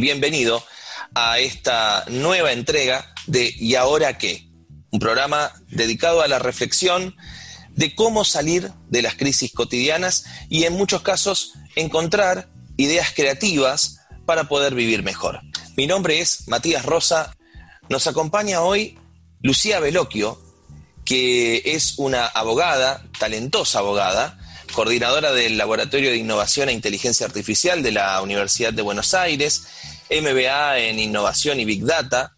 Bienvenido a esta nueva entrega de ¿Y ahora qué? Un programa dedicado a la reflexión de cómo salir de las crisis cotidianas y en muchos casos encontrar ideas creativas para poder vivir mejor. Mi nombre es Matías Rosa. Nos acompaña hoy Lucía Veloquio, que es una abogada, talentosa abogada, coordinadora del Laboratorio de Innovación e Inteligencia Artificial de la Universidad de Buenos Aires, MBA en Innovación y Big Data,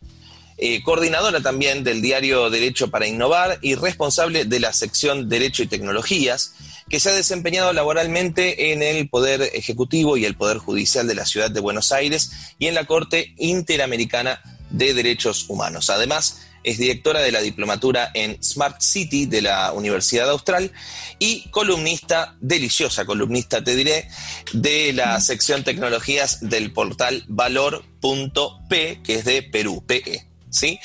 eh, coordinadora también del diario Derecho para Innovar y responsable de la sección Derecho y Tecnologías, que se ha desempeñado laboralmente en el Poder Ejecutivo y el Poder Judicial de la Ciudad de Buenos Aires y en la Corte Interamericana de Derechos Humanos. Además, es directora de la diplomatura en Smart City de la Universidad Austral y columnista, deliciosa columnista te diré, de la sección tecnologías del portal valor.p, que es de Perú, PE. ¿Sí?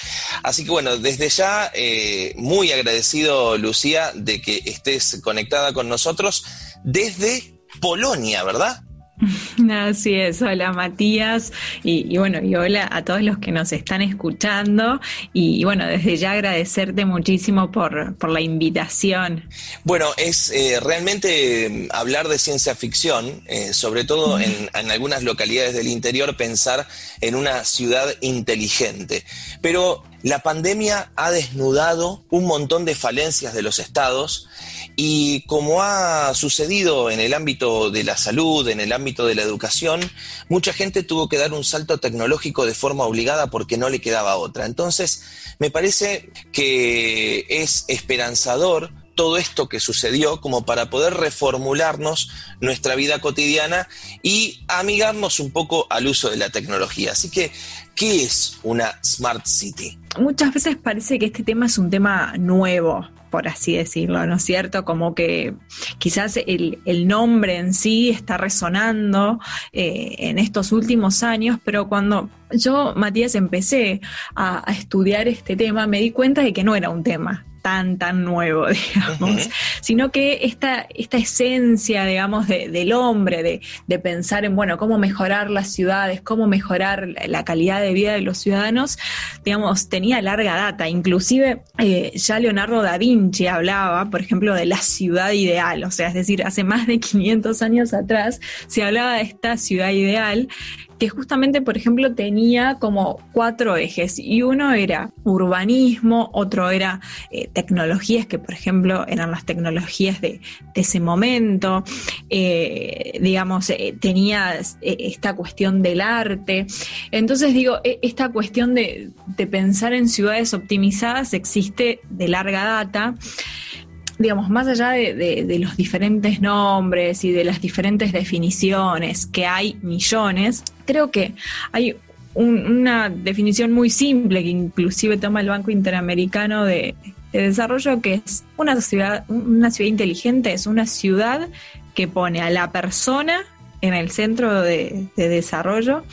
Así que bueno, desde ya eh, muy agradecido, Lucía, de que estés conectada con nosotros desde Polonia, ¿verdad? Así es, hola Matías. Y, bueno, y hola a todos los que nos están escuchando. Y, bueno, desde ya agradecerte muchísimo por, la invitación. Bueno, es eh, realmente mm, hablar de ciencia ficción, eh, sobre todo en, en, algunas localidades del interior, pensar en una ciudad inteligente, pero la pandemia ha desnudado un montón de falencias de los estados y como ha sucedido en el ámbito de la salud, en el ámbito de la educación, mucha gente tuvo que dar un salto tecnológico de forma obligada porque no le quedaba otra. Entonces, me parece que es esperanzador todo esto que sucedió como para poder reformularnos nuestra vida cotidiana y amigarnos un poco al uso de la tecnología. Así que, ¿qué es una Smart City? Muchas veces parece que este tema es un tema nuevo, por así decirlo, ¿no es cierto? Como que quizás el, nombre en sí está resonando eh, en estos últimos años, pero cuando yo, Matías, empecé a, estudiar este tema, me di cuenta de que no era un tema tan, tan nuevo, digamos, sino que esta, esta esencia, digamos, del hombre, de, pensar en, bueno, cómo mejorar las ciudades, cómo mejorar la calidad de vida de los ciudadanos, digamos, tenía larga data. Inclusive eh, ya Leonardo da Vinci hablaba, por ejemplo, de la ciudad ideal, o sea, es decir, hace más de 500 años atrás se hablaba de esta ciudad ideal que justamente, por ejemplo, tenía como cuatro ejes. Y uno era urbanismo, otro era eh, tecnologías, que por ejemplo eran las tecnologías de, ese momento, eh, digamos, eh, tenía esta cuestión del arte. Entonces digo, e, esta cuestión de, de pensar en ciudades optimizadas existe de larga data digamos, más allá de, los diferentes nombres y de las diferentes definiciones, que hay millones, creo que hay una definición muy simple que inclusive toma el Banco Interamericano de, de Desarrollo, que es una ciudad, una ciudad inteligente, es una ciudad que pone a la persona en el centro de, desarrollo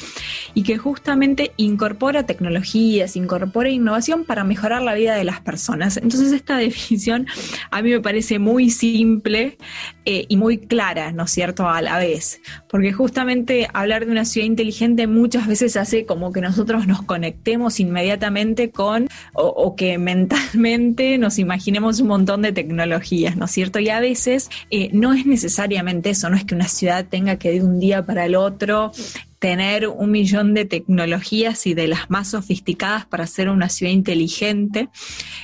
y que justamente incorpora tecnologías, incorpora innovación para mejorar la vida de las personas. Entonces esta definición a mí me parece muy simple eh, y muy clara, ¿no es cierto?, a la vez, porque justamente hablar de una ciudad inteligente muchas veces hace como que nosotros nos conectemos inmediatamente con o, que mentalmente nos imaginemos un montón de tecnologías, ¿no es cierto? Y a veces eh, no es necesariamente eso, no es que una ciudad tenga que de un día para el otro tener un millón de tecnologías y de las más sofisticadas para hacer una ciudad inteligente.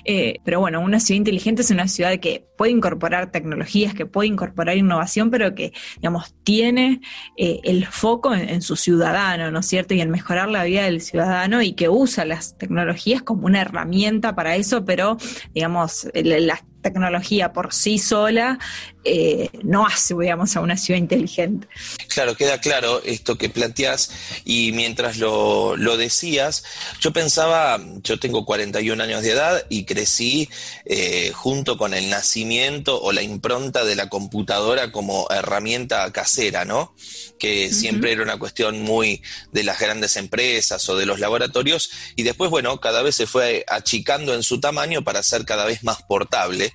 Eh, pero bueno, una ciudad inteligente es una ciudad que puede incorporar tecnologías, que puede incorporar innovación, pero que, digamos, tiene eh, el foco en, su ciudadano, ¿no es cierto? Y en mejorar la vida del ciudadano y que usa las tecnologías como una herramienta para eso, pero, digamos, las tecnología por sí sola eh, no hace, digamos, a una ciudad inteligente. Claro, queda claro esto que planteas y mientras lo, decías, yo pensaba, yo tengo 41 años de edad y crecí eh, junto con el nacimiento o la impronta de la computadora como herramienta casera, ¿no? Que siempre era una cuestión muy de las grandes empresas o de los laboratorios y después, bueno, cada vez se fue achicando en su tamaño para ser cada vez más portable.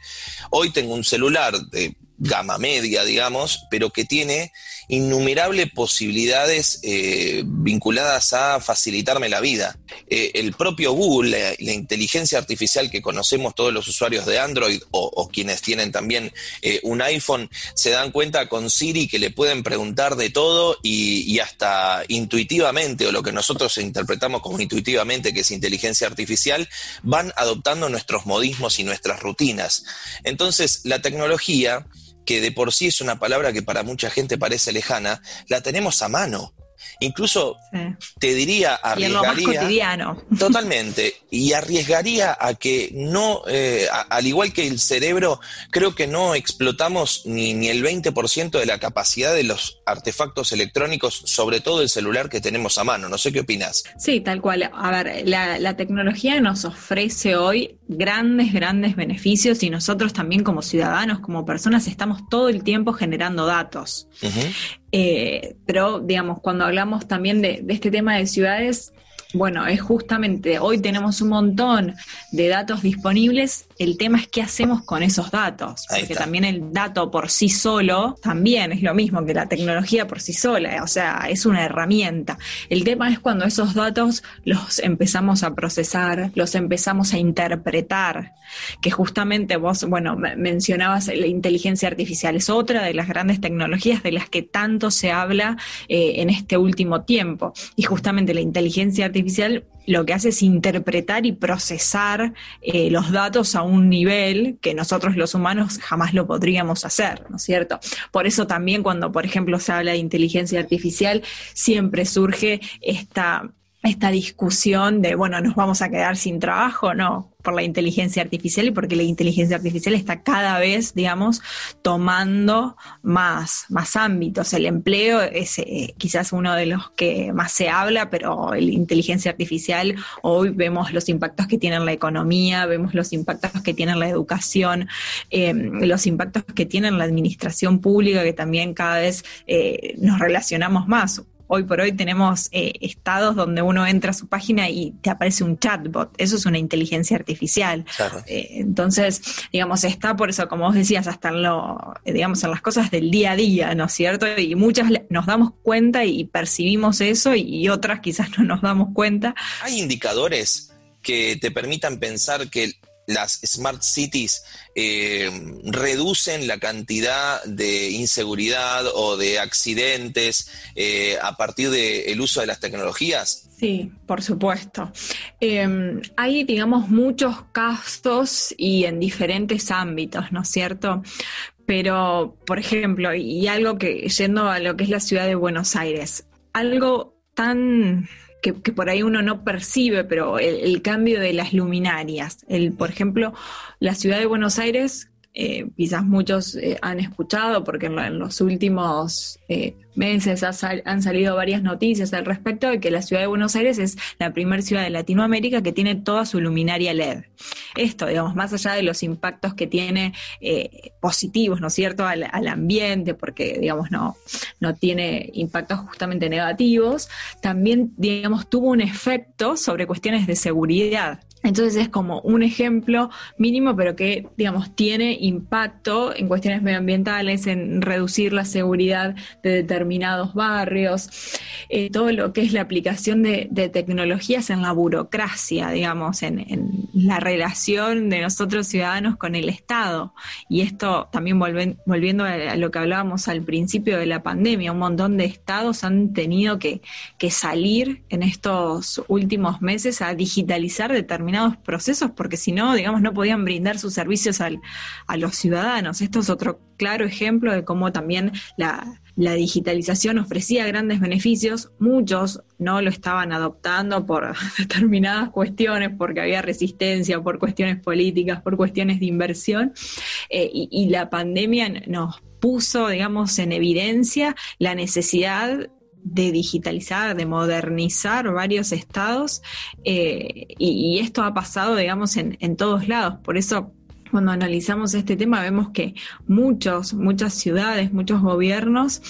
Hoy tengo un celular de gama media, digamos, pero que tiene innumerables posibilidades eh, vinculadas a facilitarme la vida. Eh, el propio Google, la, inteligencia artificial que conocemos todos los usuarios de Android o, quienes tienen también eh, un iPhone, se dan cuenta con Siri que le pueden preguntar de todo y, y hasta intuitivamente, o lo que nosotros interpretamos como intuitivamente, que es inteligencia artificial, van adoptando nuestros modismos y nuestras rutinas. Entonces, la tecnología que de por sí es una palabra que para mucha gente parece lejana, la tenemos a mano. Incluso te diría, arriesgaría. cotidiano. Totalmente. Y arriesgaría a que no, eh, al igual que el cerebro, creo que no explotamos ni, ni el 20% de la capacidad de los artefactos electrónicos, sobre todo el celular que tenemos a mano. No sé qué opinas. Sí, tal cual. A ver, la, tecnología nos ofrece hoy grandes, grandes beneficios y nosotros también como ciudadanos, como personas, estamos todo el tiempo generando datos. Eh, pero, digamos, cuando hablamos también de, de este tema de ciudades, bueno, es justamente, hoy tenemos un montón de datos disponibles, el tema es qué hacemos con esos datos, porque también el dato por sí solo también es lo mismo que la tecnología por sí sola, o sea, es una herramienta. El tema es cuando esos datos los empezamos a procesar, los empezamos a interpretar, que justamente vos, bueno, mencionabas la inteligencia artificial, es otra de las grandes tecnologías de las que tanto se habla eh, en este último tiempo, y justamente la inteligencia artificial lo que hace es interpretar y procesar eh, los datos a un nivel que nosotros los humanos jamás lo podríamos hacer, ¿no es cierto? Por eso también cuando, por ejemplo, se habla de inteligencia artificial, siempre surge esta esta discusión de, bueno, nos vamos a quedar sin trabajo, no, por la inteligencia artificial y porque la inteligencia artificial está cada vez, digamos, tomando más, más ámbitos. El empleo es eh, quizás uno de los que más se habla, pero la inteligencia artificial, hoy vemos los impactos que tiene en la economía, vemos los impactos que tiene en la educación, em, los impactos que tiene en la administración pública, que también cada vez eh, nos relacionamos más Hoy por hoy tenemos eh, estados donde uno entra a su página y te aparece un chatbot. Eso es una inteligencia artificial. Eh, entonces, digamos, está por eso, como vos decías, hasta en lo, digamos, en las cosas del día a día, ¿no es cierto? Y muchas nos damos cuenta y percibimos eso y otras quizás no nos damos cuenta. Hay indicadores que te permitan pensar que las smart cities eh, reducen la cantidad de inseguridad o de accidentes eh, a partir del uso de las tecnologías? Sí, por supuesto. Em, hay, digamos, muchos casos y en diferentes ámbitos, ¿no es cierto? Pero, por ejemplo, y algo que, yendo a lo que es la ciudad de Buenos Aires, algo tan que, por ahí uno no percibe, pero el, cambio de las luminarias. El, por ejemplo, la ciudad de Buenos Aires, eh, quizás muchos eh, han escuchado, porque en, los últimos eh, meses han salido varias noticias al respecto de que la ciudad de Buenos Aires es la primera ciudad de Latinoamérica que tiene toda su luminaria LED. Esto, digamos, más allá de los impactos que tiene eh, positivos, ¿no es cierto?, al, ambiente, porque, digamos, no, no tiene impactos justamente negativos, también, digamos, tuvo un efecto sobre cuestiones de seguridad. Entonces es como un ejemplo mínimo, pero que, digamos, tiene impacto en cuestiones medioambientales, en reducir la seguridad de determinados barrios, eh, todo lo que es la aplicación de, tecnologías en la burocracia, digamos, en, la relación de nosotros ciudadanos con el Estado. Y esto también volviendo a lo que hablábamos al principio de la pandemia, un montón de estados han tenido que, que salir en estos últimos meses a digitalizar determinados procesos, porque si no, digamos, no podían brindar sus servicios al, a los ciudadanos. Esto es otro claro ejemplo de cómo también la, la digitalización ofrecía grandes beneficios, muchos no lo estaban adoptando por determinadas cuestiones, porque había resistencia, por cuestiones políticas, por cuestiones de inversión, eh, y, y, la pandemia nos puso, digamos, en evidencia la necesidad de digitalizar, de modernizar varios estados eh, y, esto ha pasado, digamos, en, en todos lados. Por eso cuando analizamos este tema vemos que muchos, muchas ciudades, muchos gobiernos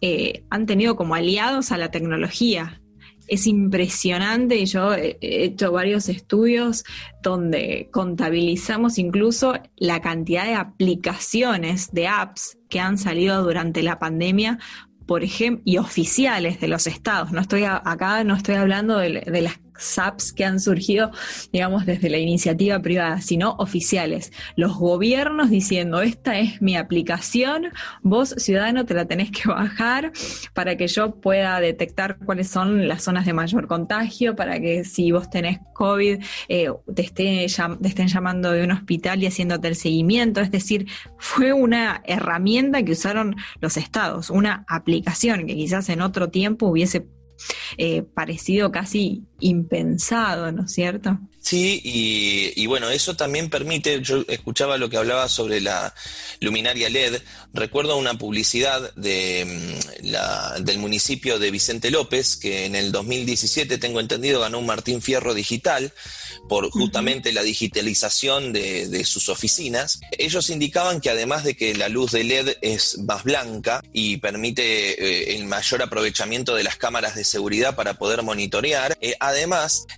eh, han tenido como aliados a la tecnología es impresionante y yo he hecho varios estudios donde contabilizamos incluso la cantidad de aplicaciones, de apps que han salido durante la pandemia por ejemplo, y oficiales de los estados. No estoy acá, no estoy hablando de, de, las SAPs que han surgido, digamos, desde la iniciativa privada, sino oficiales. Los gobiernos diciendo, esta es mi aplicación, vos, ciudadano, te la tenés que bajar para que yo pueda detectar cuáles son las zonas de mayor contagio, para que si vos tenés COVID, eh, te, esté, te estén llamando de un hospital y haciéndote el seguimiento. Es decir, fue una herramienta que usaron los estados, una aplicación que quizás en otro tiempo hubiese eh, parecido casi impensado, ¿no es cierto? Sí, y, bueno, eso también permite, yo escuchaba lo que hablaba sobre la luminaria LED, recuerdo una publicidad de, mm, la, del municipio de Vicente López, que en el 2017, tengo entendido, ganó un Martín Fierro digital por justamente la digitalización de, sus oficinas. Ellos indicaban que además de que la luz de LED es más blanca y permite eh, el mayor aprovechamiento de las cámaras de seguridad para poder monitorear, eh, además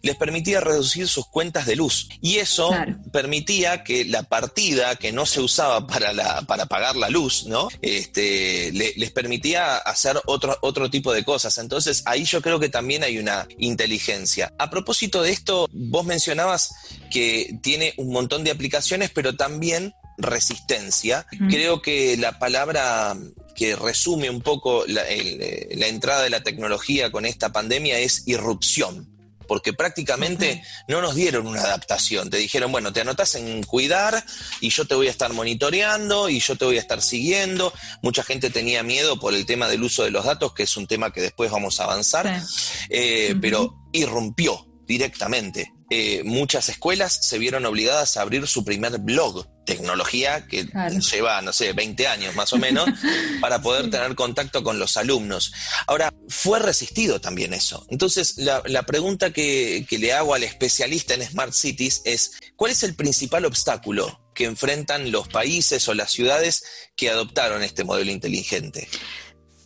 les permitía reducir sus cuentas de luz. Y eso permitía que la partida que no se usaba para, la, para pagar la luz, ¿no? Este, les permitía hacer otro, otro tipo de cosas. Entonces ahí yo creo que también hay una inteligencia. A propósito de esto, vos mencionabas que tiene un montón de aplicaciones, pero también resistencia. Creo que la palabra que resume un poco la, la, entrada de la tecnología con esta pandemia es irrupción porque prácticamente no nos dieron una adaptación. Te dijeron, bueno, te anotas en cuidar y yo te voy a estar monitoreando y yo te voy a estar siguiendo. Mucha gente tenía miedo por el tema del uso de los datos, que es un tema que después vamos a avanzar, eh, pero irrumpió directamente. Eh, muchas escuelas se vieron obligadas a abrir su primer blog, tecnología que lleva, no sé, 20 años más o menos, para poder tener contacto con los alumnos. Ahora, fue resistido también eso. Entonces, la, pregunta que, que le hago al especialista en Smart Cities es, ¿cuál es el principal obstáculo que enfrentan los países o las ciudades que adoptaron este modelo inteligente?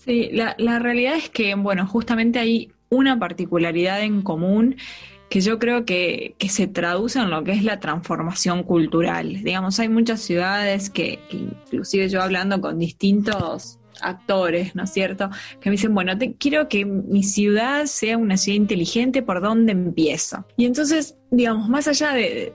Sí, la, la realidad es que, bueno, justamente hay una particularidad en común que yo creo que, que, se traduce en lo que es la transformación cultural. Digamos, hay muchas ciudades que, que inclusive yo hablando con distintos actores, ¿no es cierto? Que me dicen, bueno, te, quiero que mi ciudad sea una ciudad inteligente, ¿por dónde empiezo? Y entonces, digamos, más allá de,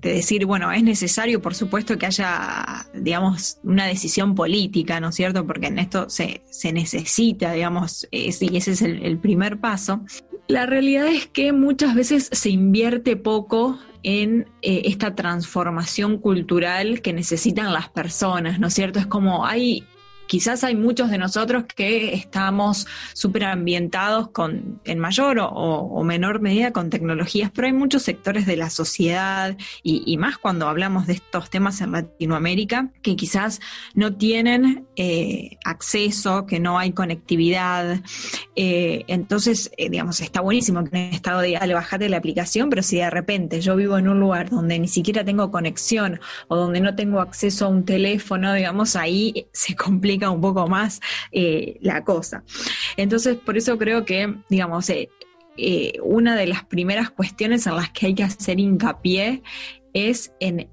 decir, bueno, es necesario, por supuesto, que haya, digamos, una decisión política, ¿no es cierto? Porque en esto se, se necesita, digamos, y ese es el, primer paso. La realidad es que muchas veces se invierte poco en eh, esta transformación cultural que necesitan las personas, ¿no es cierto? Es como hay quizás hay muchos de nosotros que estamos súper ambientados con, en mayor o, menor medida con tecnologías, pero hay muchos sectores de la sociedad y, más cuando hablamos de estos temas en Latinoamérica que quizás no tienen eh, acceso, que no hay conectividad. Eh, entonces, eh, digamos, está buenísimo que en estado de dale, bajate la aplicación, pero si de repente yo vivo en un lugar donde ni siquiera tengo conexión o donde no tengo acceso a un teléfono, digamos, ahí se complica un poco más eh, la cosa. Entonces, por eso creo que, digamos, eh, eh, una de las primeras cuestiones en las que hay que hacer hincapié es en,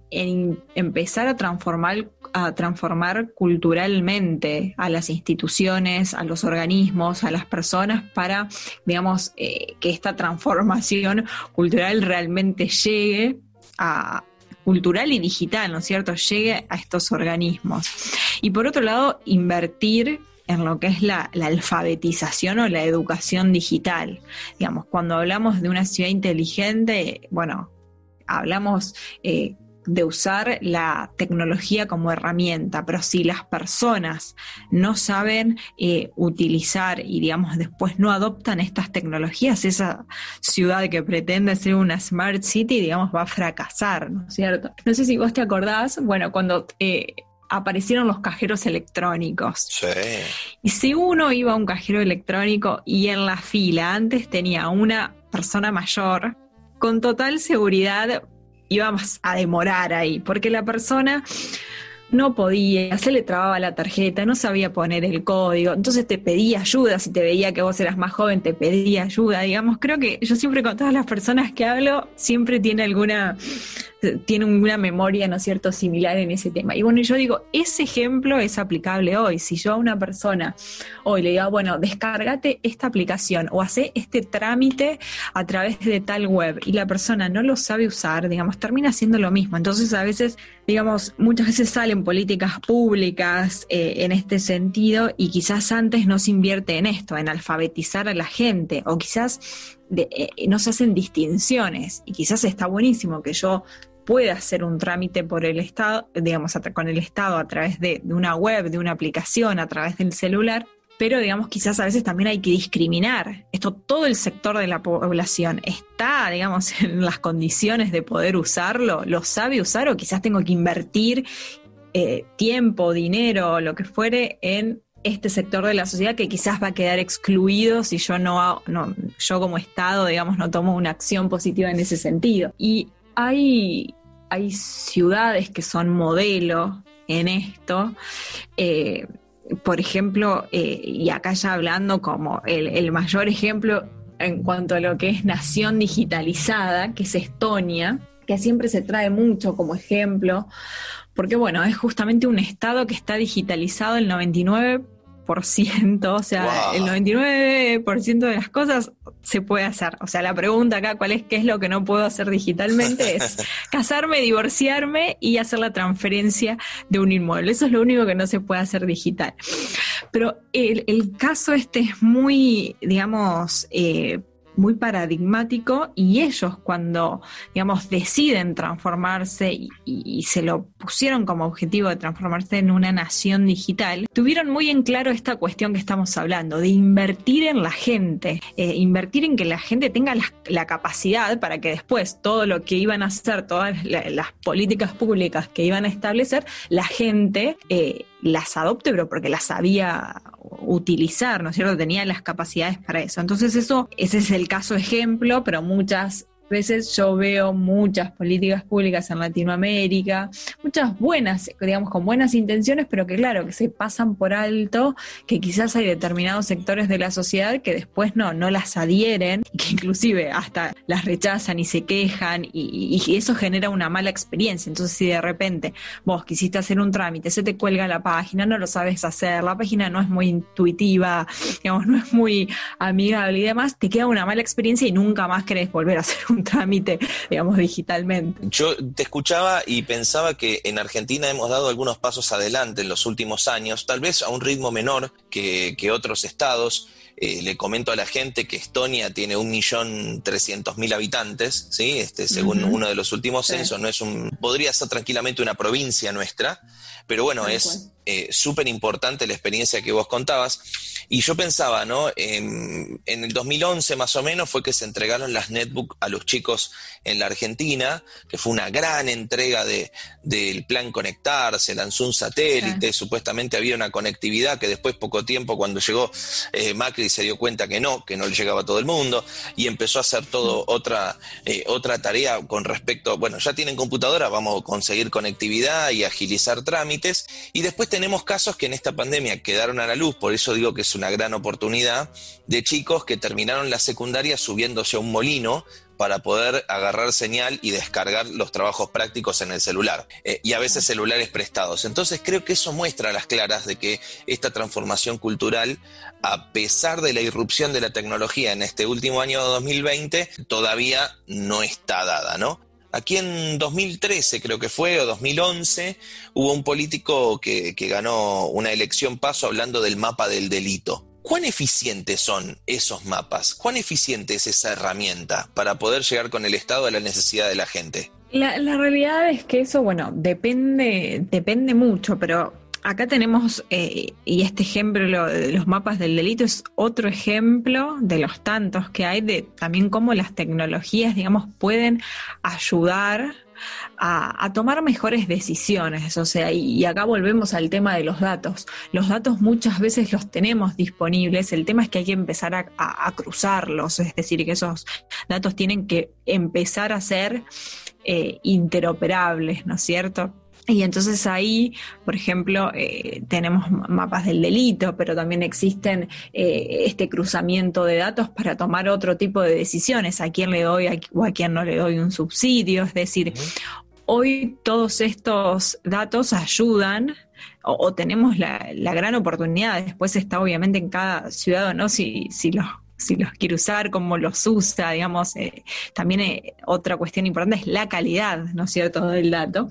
empezar a transformar, a transformar culturalmente a las instituciones, a los organismos, a las personas para, digamos, que esta transformación cultural realmente llegue a, cultural y digital, ¿no es cierto?, llegue a estos organismos. Y por otro lado, invertir en lo que es la, alfabetización o la educación digital. Digamos, cuando hablamos de una ciudad inteligente, bueno, hablamos eh, de usar la tecnología como herramienta, pero si las personas no saben eh, utilizar y digamos después no adoptan estas tecnologías, esa ciudad que pretende ser una smart city, digamos, va a fracasar, ¿no es cierto? No sé si vos te acordás, bueno, cuando... Eh, aparecieron los cajeros electrónicos. Sí. Y si uno iba a un cajero electrónico y en la fila antes tenía una persona mayor, con total seguridad íbamos a demorar ahí, porque la persona no podía, se le trababa la tarjeta, no sabía poner el código, entonces te pedía ayuda, si te veía que vos eras más joven, te pedía ayuda, digamos, creo que yo siempre con todas las personas que hablo, siempre tiene alguna tiene una memoria, ¿no es cierto?, similar en ese tema. Y bueno, yo digo, ese ejemplo es aplicable hoy. Si yo a una persona hoy le digo, bueno, descárgate esta aplicación o hace este trámite a través de tal web y la persona no lo sabe usar, digamos, termina haciendo lo mismo. Entonces, a veces, digamos, muchas veces salen políticas públicas eh, en este sentido y quizás antes no se invierte en esto, en alfabetizar a la gente o quizás eh, no se hacen distinciones y quizás está buenísimo que yo puede hacer un trámite por el Estado, digamos, con el Estado a través de, una web, de una aplicación, a través del celular, pero digamos quizás a veces también hay que discriminar. Esto todo el sector de la población está, digamos, en las condiciones de poder usarlo, lo sabe usar o quizás tengo que invertir eh, tiempo, dinero, lo que fuere en este sector de la sociedad que quizás va a quedar excluido si yo no, no yo como Estado, digamos, no tomo una acción positiva en ese sentido. Y hay, hay ciudades que son modelo en esto. Eh, por ejemplo, eh, y acá ya hablando como el, mayor ejemplo en cuanto a lo que es nación digitalizada, que es Estonia, que siempre se trae mucho como ejemplo, porque bueno, es justamente un estado que está digitalizado el 99 o sea, el 99% de las cosas se puede hacer. O sea, la pregunta acá, ¿cuál es qué es lo que no puedo hacer digitalmente? Es casarme, divorciarme y hacer la transferencia de un inmueble. Eso es lo único que no se puede hacer digital. Pero el, el caso este es muy, digamos, eh, muy paradigmático y ellos cuando, digamos, deciden transformarse y, se lo pusieron como objetivo de transformarse en una nación digital, tuvieron muy en claro esta cuestión que estamos hablando, de invertir en la gente, eh, invertir en que la gente tenga la, capacidad para que después todo lo que iban a hacer, todas las políticas públicas que iban a establecer, la gente eh, las adopte, pero porque las sabía utilizar, ¿no es cierto? Tenía las capacidades para eso. Entonces eso, ese es el caso ejemplo, pero muchas veces yo veo muchas políticas públicas en Latinoamérica, muchas buenas, digamos, con buenas intenciones, pero que claro, que se pasan por alto, que quizás hay determinados sectores de la sociedad que después no, no las adhieren, que inclusive hasta las rechazan y se quejan y, eso genera una mala experiencia. Entonces si de repente vos quisiste hacer un trámite, se te cuelga la página, no lo sabes hacer, la página no es muy intuitiva, digamos, no es muy amigable y demás, te queda una mala experiencia y nunca más querés volver a hacer un trámite, digamos, digitalmente. Yo te escuchaba y pensaba que en Argentina hemos dado algunos pasos adelante en los últimos años, tal vez a un ritmo menor que, otros estados. Eh, le comento a la gente que Estonia tiene un millón trescientos mil habitantes, ¿sí? este, según uno de los últimos censos, no es un, podría ser tranquilamente una provincia nuestra, pero bueno, es eh, súper importante la experiencia que vos contabas. Y yo pensaba, ¿no? En, el 2011 más o menos fue que se entregaron las netbook a los chicos en la Argentina, que fue una gran entrega de, del plan Conectar, se lanzó un satélite, supuestamente había una conectividad que después poco tiempo cuando llegó eh, Macri se dio cuenta que no, que no le llegaba a todo el mundo y empezó a hacer todo otra, eh, otra tarea con respecto, bueno, ya tienen computadora, vamos a conseguir conectividad y agilizar trámites y después tenemos casos que en esta pandemia quedaron a la luz, por eso digo que es una gran oportunidad, de chicos que terminaron la secundaria subiéndose a un molino para poder agarrar señal y descargar los trabajos prácticos en el celular eh, y a veces celulares prestados. Entonces creo que eso muestra a las claras de que esta transformación cultural, a pesar de la irrupción de la tecnología en este último año de 2020, todavía no está dada, ¿no? Aquí en 2013 creo que fue, o 2011, hubo un político que, ganó una elección paso hablando del mapa del delito. ¿Cuán eficientes son esos mapas? ¿Cuán eficiente es esa herramienta para poder llegar con el Estado a la necesidad de la gente? La, realidad es que eso, bueno, depende, depende mucho, pero acá tenemos, eh, y este ejemplo de los mapas del delito es otro ejemplo de los tantos que hay, de también cómo las tecnologías, digamos, pueden ayudar a, tomar mejores decisiones. O sea, y, acá volvemos al tema de los datos. Los datos muchas veces los tenemos disponibles, el tema es que hay que empezar a, cruzarlos, es decir, que esos datos tienen que empezar a ser eh, interoperables, ¿no es cierto? Y entonces ahí, por ejemplo, eh, tenemos mapas del delito, pero también existen eh, este cruzamiento de datos para tomar otro tipo de decisiones, a quién le doy o a quién no le doy un subsidio. Es decir, hoy todos estos datos ayudan o, tenemos la, gran oportunidad, después está obviamente en cada ciudad, ¿no? Si, si los si los quiere usar, cómo los usa, digamos. Eh, también eh, otra cuestión importante es la calidad, ¿no es cierto?, del dato.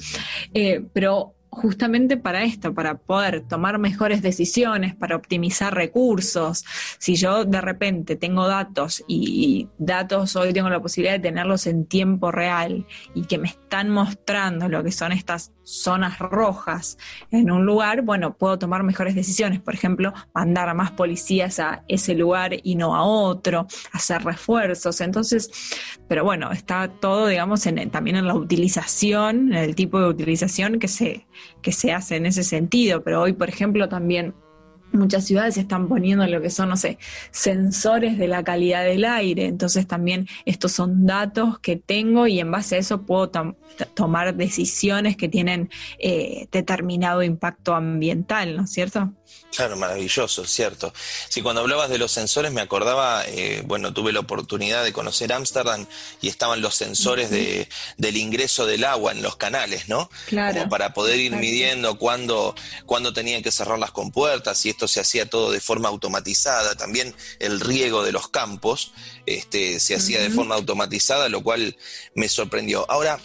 Eh, pero justamente para esto, para poder tomar mejores decisiones, para optimizar recursos. Si yo de repente tengo datos y datos hoy tengo la posibilidad de tenerlos en tiempo real y que me están mostrando lo que son estas zonas rojas en un lugar, bueno, puedo tomar mejores decisiones. Por ejemplo, mandar a más policías a ese lugar y no a otro, hacer refuerzos. Entonces, pero bueno, está todo, digamos, en, también en la utilización, en el tipo de utilización que se, que se hace en ese sentido. Pero hoy, por ejemplo, también muchas ciudades están poniendo lo que son, no sé, sensores de la calidad del aire. Entonces también estos son datos que tengo y en base a eso puedo tomar decisiones que tienen eh, determinado impacto ambiental, ¿no es cierto? Claro, maravilloso, cierto. Sí, cuando hablabas de los sensores me acordaba, eh, bueno, tuve la oportunidad de conocer Ámsterdam y estaban los sensores de, del ingreso del agua en los canales, ¿no? Claro. Como para poder ir midiendo cuándo, cuándo tenían que cerrar las compuertas y esto se hacía todo de forma automatizada. También el riego de los campos este, se hacía de forma automatizada, lo cual me sorprendió. Ahora,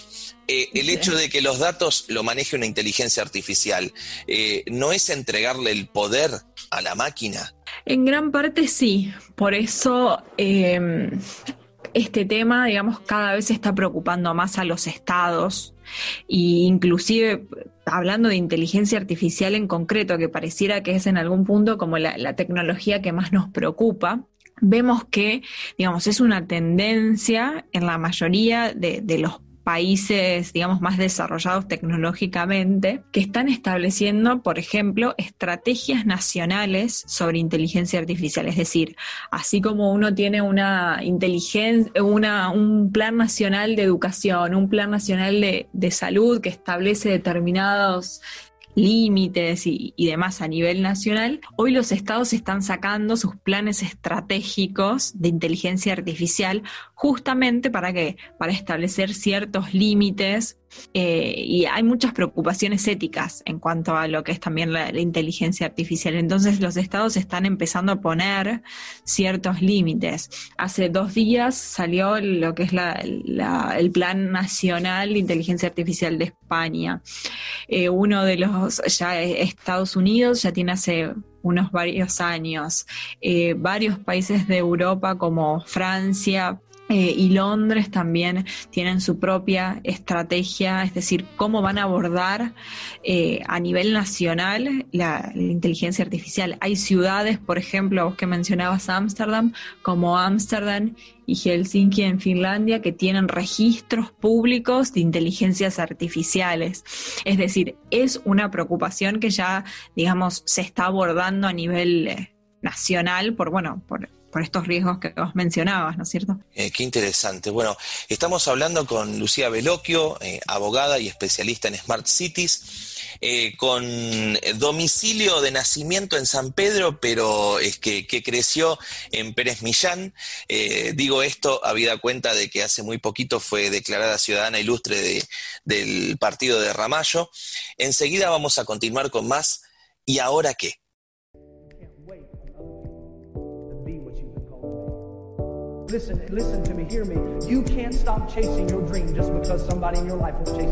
eh, el hecho de que los datos lo maneje una inteligencia artificial, eh, ¿no es entregarle el poder a la máquina? En gran parte sí. Por eso em, este tema, digamos, cada vez está preocupando más a los estados. E inclusive hablando de inteligencia artificial en concreto, que pareciera que es en algún punto como la, tecnología que más nos preocupa, vemos que, digamos, es una tendencia en la mayoría de los países, digamos, más desarrollados tecnológicamente, que están estableciendo, por ejemplo, estrategias nacionales sobre inteligencia artificial. Es decir, así como uno tiene una inteligencia, una, un plan nacional de educación, un plan nacional de, de salud que establece determinados límites y, demás a nivel nacional, hoy los estados están sacando sus planes estratégicos de inteligencia artificial justamente para que para establecer ciertos límites eh, y hay muchas preocupaciones éticas en cuanto a lo que es también la, inteligencia artificial. Entonces los estados están empezando a poner ciertos límites. Hace dos días salió lo que es el Plan Nacional de Inteligencia Artificial de España. Eh, uno de los, Estados Unidos ya tiene hace unos varios años. Eh, varios países de Europa como Francia, eh, y Londres también tienen su propia estrategia, es decir, cómo van a abordar eh, a nivel nacional la, inteligencia artificial. Hay ciudades, por ejemplo, vos que mencionabas Ámsterdam, como Ámsterdam y Helsinki en Finlandia, que tienen registros públicos de inteligencias artificiales. Es decir, es una preocupación que ya, digamos, se está abordando a nivel eh, nacional por, bueno, por por estos riesgos que vos mencionabas, ¿no es cierto? Eh, qué interesante. Bueno, estamos hablando con Lucía Veloquio, eh, abogada y especialista en Smart Cities. Eh, con domicilio de nacimiento en San Pedro, pero es que, creció en Pérez Millán. digo esto habida cuenta de que hace muy poquito fue declarada ciudadana ilustre del partido de Ramallo. Enseguida vamos a continuar con más. ¿Y ahora qué? Listen, listen to me, hear me. You can't stop chasing your dream just because somebody in your life you.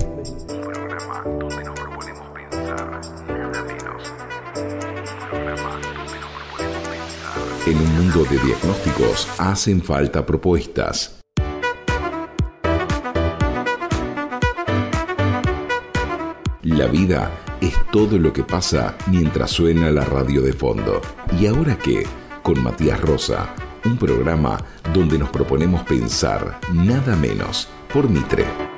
En un mundo de diagnósticos hacen falta propuestas. La vida es todo lo que pasa mientras suena la radio de fondo. ¿Y ahora qué? Con Matías Rosa un programa donde nos proponemos pensar nada menos por Mitre.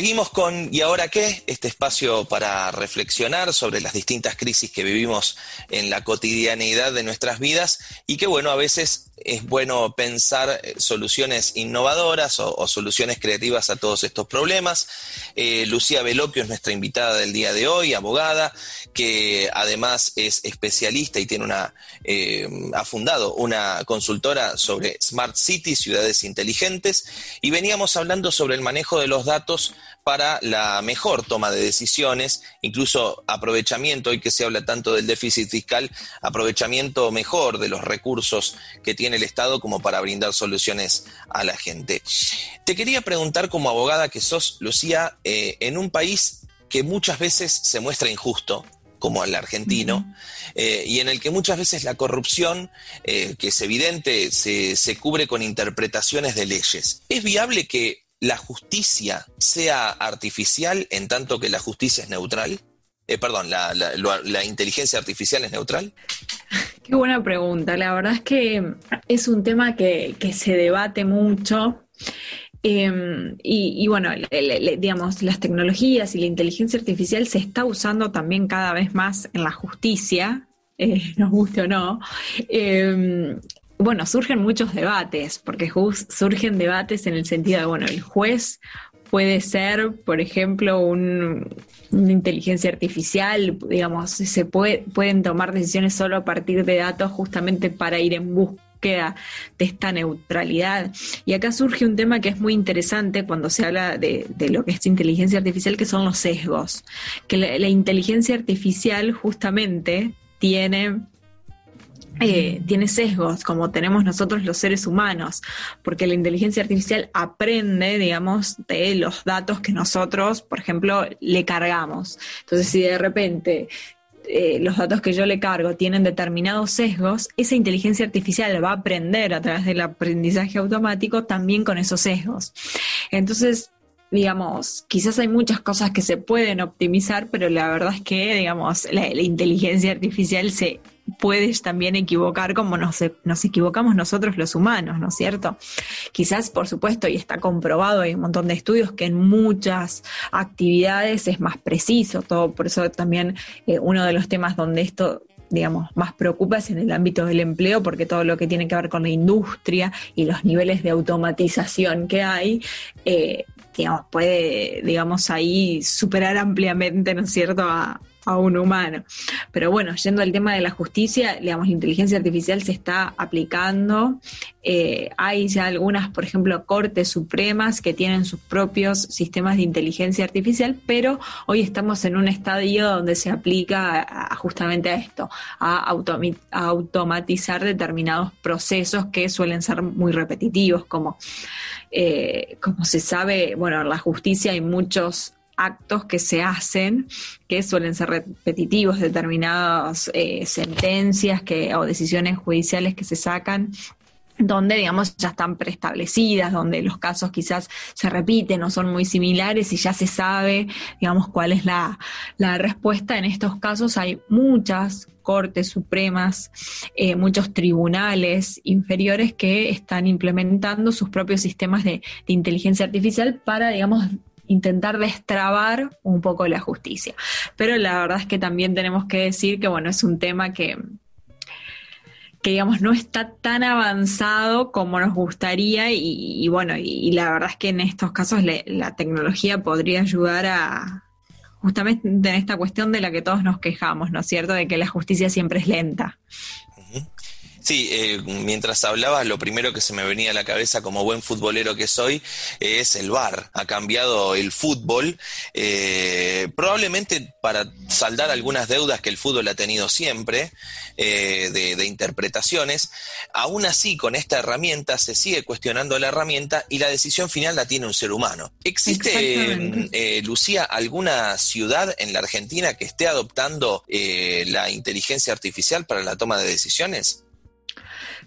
Seguimos con ¿Y ahora qué? Este espacio para reflexionar sobre las distintas crisis que vivimos en la cotidianeidad de nuestras vidas y que bueno, a veces es bueno pensar eh, soluciones innovadoras o, soluciones creativas a todos estos problemas. Eh, Lucía Veloquio es nuestra invitada del día de hoy, abogada, que además es especialista y tiene una, eh, ha fundado una consultora sobre Smart Cities, ciudades inteligentes, y veníamos hablando sobre el manejo de los datos para la mejor toma de decisiones, incluso aprovechamiento, hoy que se habla tanto del déficit fiscal, aprovechamiento mejor de los recursos que tiene el Estado como para brindar soluciones a la gente. Te quería preguntar como abogada que sos, Lucía, eh, en un país que muchas veces se muestra injusto, como el argentino, eh, y en el que muchas veces la corrupción, eh, que es evidente, se, se, cubre con interpretaciones de leyes. ¿Es viable que la justicia sea artificial en tanto que la justicia es neutral? Eh, perdón, la, inteligencia artificial es neutral? Qué buena pregunta. La verdad es que es un tema que, se debate mucho. Em, y, bueno, digamos, las tecnologías y la inteligencia artificial se está usando también cada vez más en la justicia, eh, nos guste o no. Em, bueno, surgen muchos debates, porque surgen debates en el sentido de, bueno, el juez puede ser, por ejemplo, una inteligencia artificial, digamos, se pueden tomar decisiones solo a partir de datos justamente para ir en búsqueda de esta neutralidad. Y acá surge un tema que es muy interesante cuando se habla de, lo que es inteligencia artificial, que son los sesgos. Que la inteligencia artificial justamente tiene eh, tiene sesgos como tenemos nosotros los seres humanos, porque la inteligencia artificial aprende, digamos, de los datos que nosotros, por ejemplo, le cargamos. Entonces, si de repente eh, los datos que yo le cargo tienen determinados sesgos, esa inteligencia artificial va a aprender a través del aprendizaje automático también con esos sesgos. Entonces, digamos, quizás hay muchas cosas que se pueden optimizar, pero la verdad es que, digamos, la inteligencia artificial se puedes también equivocar como nos, nos, equivocamos nosotros los humanos, ¿no es cierto? Quizás, por supuesto, y está comprobado, hay un montón de estudios que en muchas actividades es más preciso, todo por eso también eh, uno de los temas donde esto digamos, más preocupa es en el ámbito del empleo, porque todo lo que tiene que ver con la industria y los niveles de automatización que hay, eh, digamos, puede, digamos, ahí superar ampliamente, ¿no es cierto?, a un humano. Pero bueno, yendo al tema de la justicia, digamos, la inteligencia artificial se está aplicando. Eh, hay ya algunas, por ejemplo, cortes supremas que tienen sus propios sistemas de inteligencia artificial, pero hoy estamos en un estadio donde se aplica justamente a esto, a, automatizar determinados procesos que suelen ser muy repetitivos, como, eh, como se sabe, bueno, en la justicia hay muchos actos que se hacen que suelen ser repetitivos, determinadas eh, sentencias que, o decisiones judiciales que se sacan donde, digamos, ya están preestablecidas, donde los casos quizás se repiten o son muy similares y ya se sabe, digamos, cuál es la, respuesta. En estos casos hay muchas cortes supremas, eh, muchos tribunales inferiores que están implementando sus propios sistemas de, de inteligencia artificial para, digamos, intentar destrabar un poco la justicia. Pero la verdad es que también tenemos que decir que, bueno, es un tema que, que digamos no está tan avanzado como nos gustaría y, bueno, y, la verdad es que en estos casos la tecnología podría ayudar a justamente en esta cuestión de la que todos nos quejamos, ¿no es cierto? De que la justicia siempre es lenta. Sí, eh, mientras hablabas, lo primero que se me venía a la cabeza como buen futbolero que soy es el VAR. Ha cambiado el fútbol, eh, probablemente para saldar algunas deudas que el fútbol ha tenido siempre, eh, de, interpretaciones. Aún así, con esta herramienta se sigue cuestionando la herramienta y la decisión final la tiene un ser humano. ¿Existe, Lucía, alguna ciudad en la Argentina que esté adoptando la inteligencia artificial para la toma de decisiones?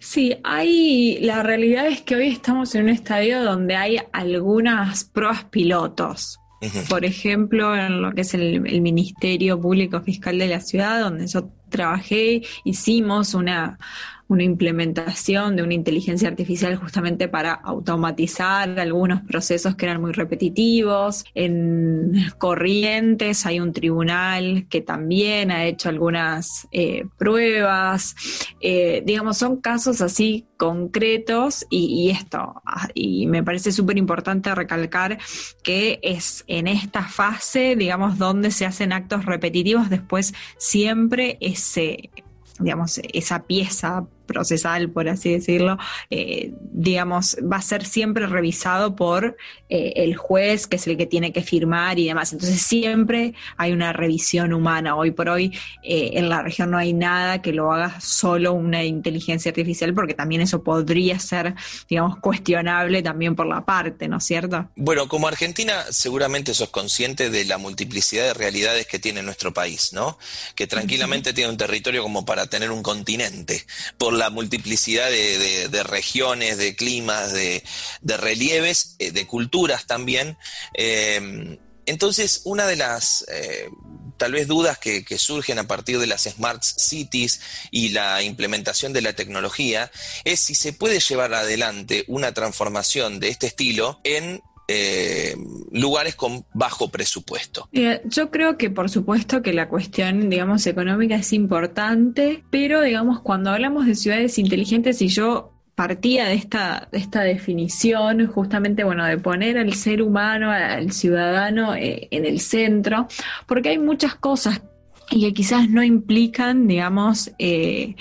Sí, hay, la realidad es que hoy estamos en un estadio donde hay algunas pruebas pilotos. Por ejemplo, en lo que es el, Ministerio Público Fiscal de la ciudad, donde yo trabajé, hicimos una, una implementación de una inteligencia artificial justamente para automatizar algunos procesos que eran muy repetitivos. En Corrientes hay un tribunal que también ha hecho algunas eh, pruebas. Eh, digamos, son casos así concretos y, esto, ah, y me parece súper importante recalcar que es en esta fase, digamos, donde se hacen actos repetitivos, después siempre ese digamos, esa pieza procesal, por así decirlo, eh, digamos, va a ser siempre revisado por eh, el juez, que es el que tiene que firmar y demás. Entonces siempre hay una revisión humana. Hoy por hoy eh, en la región no hay nada que lo haga solo una inteligencia artificial, porque también eso podría ser, digamos, cuestionable también por la parte, ¿no es cierto? Bueno, como Argentina seguramente sos consciente de la multiplicidad de realidades que tiene nuestro país, ¿no? Que tranquilamente tiene un territorio como para tener un continente. Por la multiplicidad de, regiones, de climas, de, relieves, eh, de culturas también. Eh, entonces, una de las eh, tal vez dudas que, surgen a partir de las smart cities y la implementación de la tecnología es si se puede llevar adelante una transformación de este estilo en eh, lugares con bajo presupuesto. yo creo que por supuesto que la cuestión, digamos, económica es importante, pero digamos, cuando hablamos de ciudades inteligentes y yo partía de esta, de esta definición, justamente, bueno, de poner al ser humano, al ciudadano eh, en el centro, porque hay muchas cosas y que quizás no implican, digamos, eh,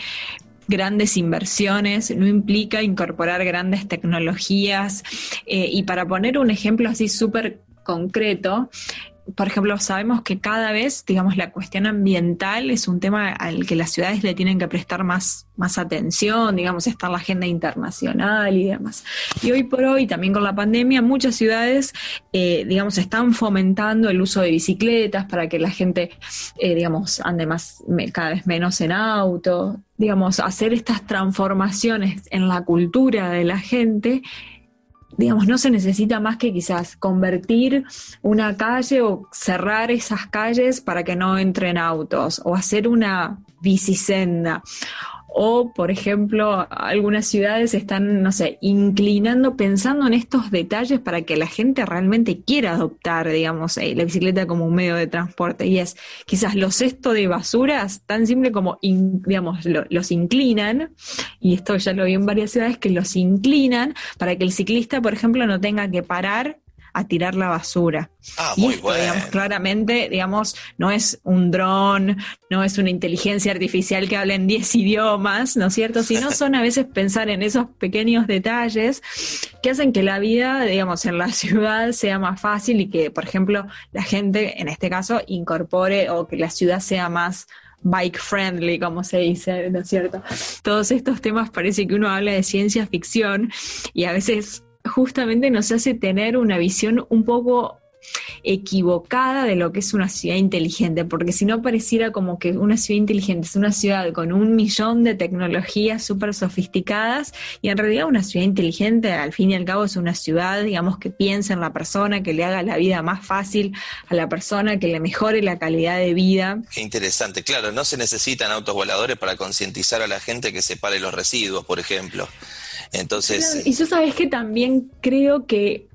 grandes inversiones, no implica incorporar grandes tecnologías. Eh, y para poner un ejemplo así súper concreto, por ejemplo, sabemos que cada vez, digamos, la cuestión ambiental es un tema al que las ciudades le tienen que prestar más, más atención, digamos, está en la agenda internacional y demás. Y hoy por hoy, también con la pandemia, muchas ciudades, eh, digamos, están fomentando el uso de bicicletas para que la gente, eh, digamos, ande más, cada vez menos en auto, digamos, hacer estas transformaciones en la cultura de la gente digamos, no se necesita más que quizás convertir una calle o cerrar esas calles para que no entren autos o hacer una bicisenda o, por ejemplo, algunas ciudades están, no sé, inclinando, pensando en estos detalles para que la gente realmente quiera adoptar, digamos, eh, la bicicleta como un medio de transporte. Y es quizás los cestos de basuras, tan simple como, digamos, los inclinan, y esto ya lo vi en varias ciudades, que los inclinan para que el ciclista, por ejemplo, no tenga que parar a tirar la basura. Ah, muy digamos, claramente, digamos, no es un dron, no es una inteligencia artificial que habla en 10 idiomas, ¿no es cierto? Sino son a veces pensar en esos pequeños detalles que hacen que la vida, digamos, en la ciudad sea más fácil y que, por ejemplo, la gente, en este caso, incorpore o que la ciudad sea más bike friendly, como se dice, ¿no es cierto? Todos estos temas parece que uno habla de ciencia ficción y a veces justamente nos hace tener una visión un poco equivocada de lo que es una ciudad inteligente, porque si no pareciera como que una ciudad inteligente es una ciudad con un millón de tecnologías súper sofisticadas y en realidad una ciudad inteligente al fin y al cabo es una ciudad, digamos, que piensa en la persona, que le haga la vida más fácil a la persona, que le mejore la calidad de vida. Qué interesante, claro, no se necesitan autos voladores para concientizar a la gente que separe los residuos, por ejemplo. Entonces. y yo sabes que también creo que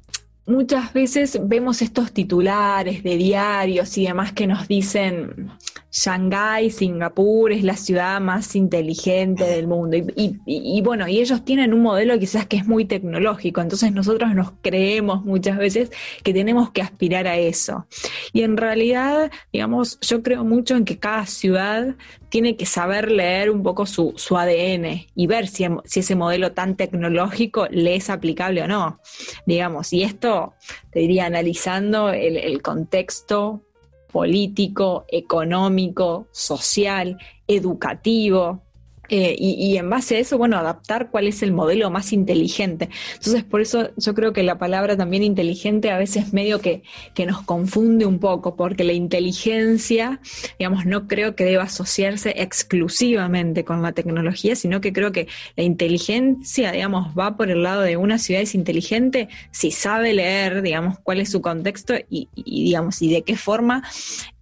muchas veces vemos estos titulares de diarios y demás que nos dicen Shanghái, Singapur es la ciudad más inteligente del mundo. Y, bueno, y ellos tienen un modelo quizás que es muy tecnológico, entonces nosotros nos creemos muchas veces que tenemos que aspirar a eso. Y en realidad, digamos, yo creo mucho en que cada ciudad tiene que saber leer un poco su, ADN y ver si, si ese modelo tan tecnológico le es aplicable o no. Digamos, y esto te diría analizando el contexto político, económico, social, educativo, eh, y, en base a eso, bueno, adaptar cuál es el modelo más inteligente. Entonces, por eso yo creo que la palabra también inteligente a veces medio que, que nos confunde un poco, porque la inteligencia, digamos, no creo que deba asociarse exclusivamente con la tecnología, sino que creo que la inteligencia, digamos, va por el lado de una ciudad es inteligente si sabe leer, digamos, cuál es su contexto y, y digamos, y de qué forma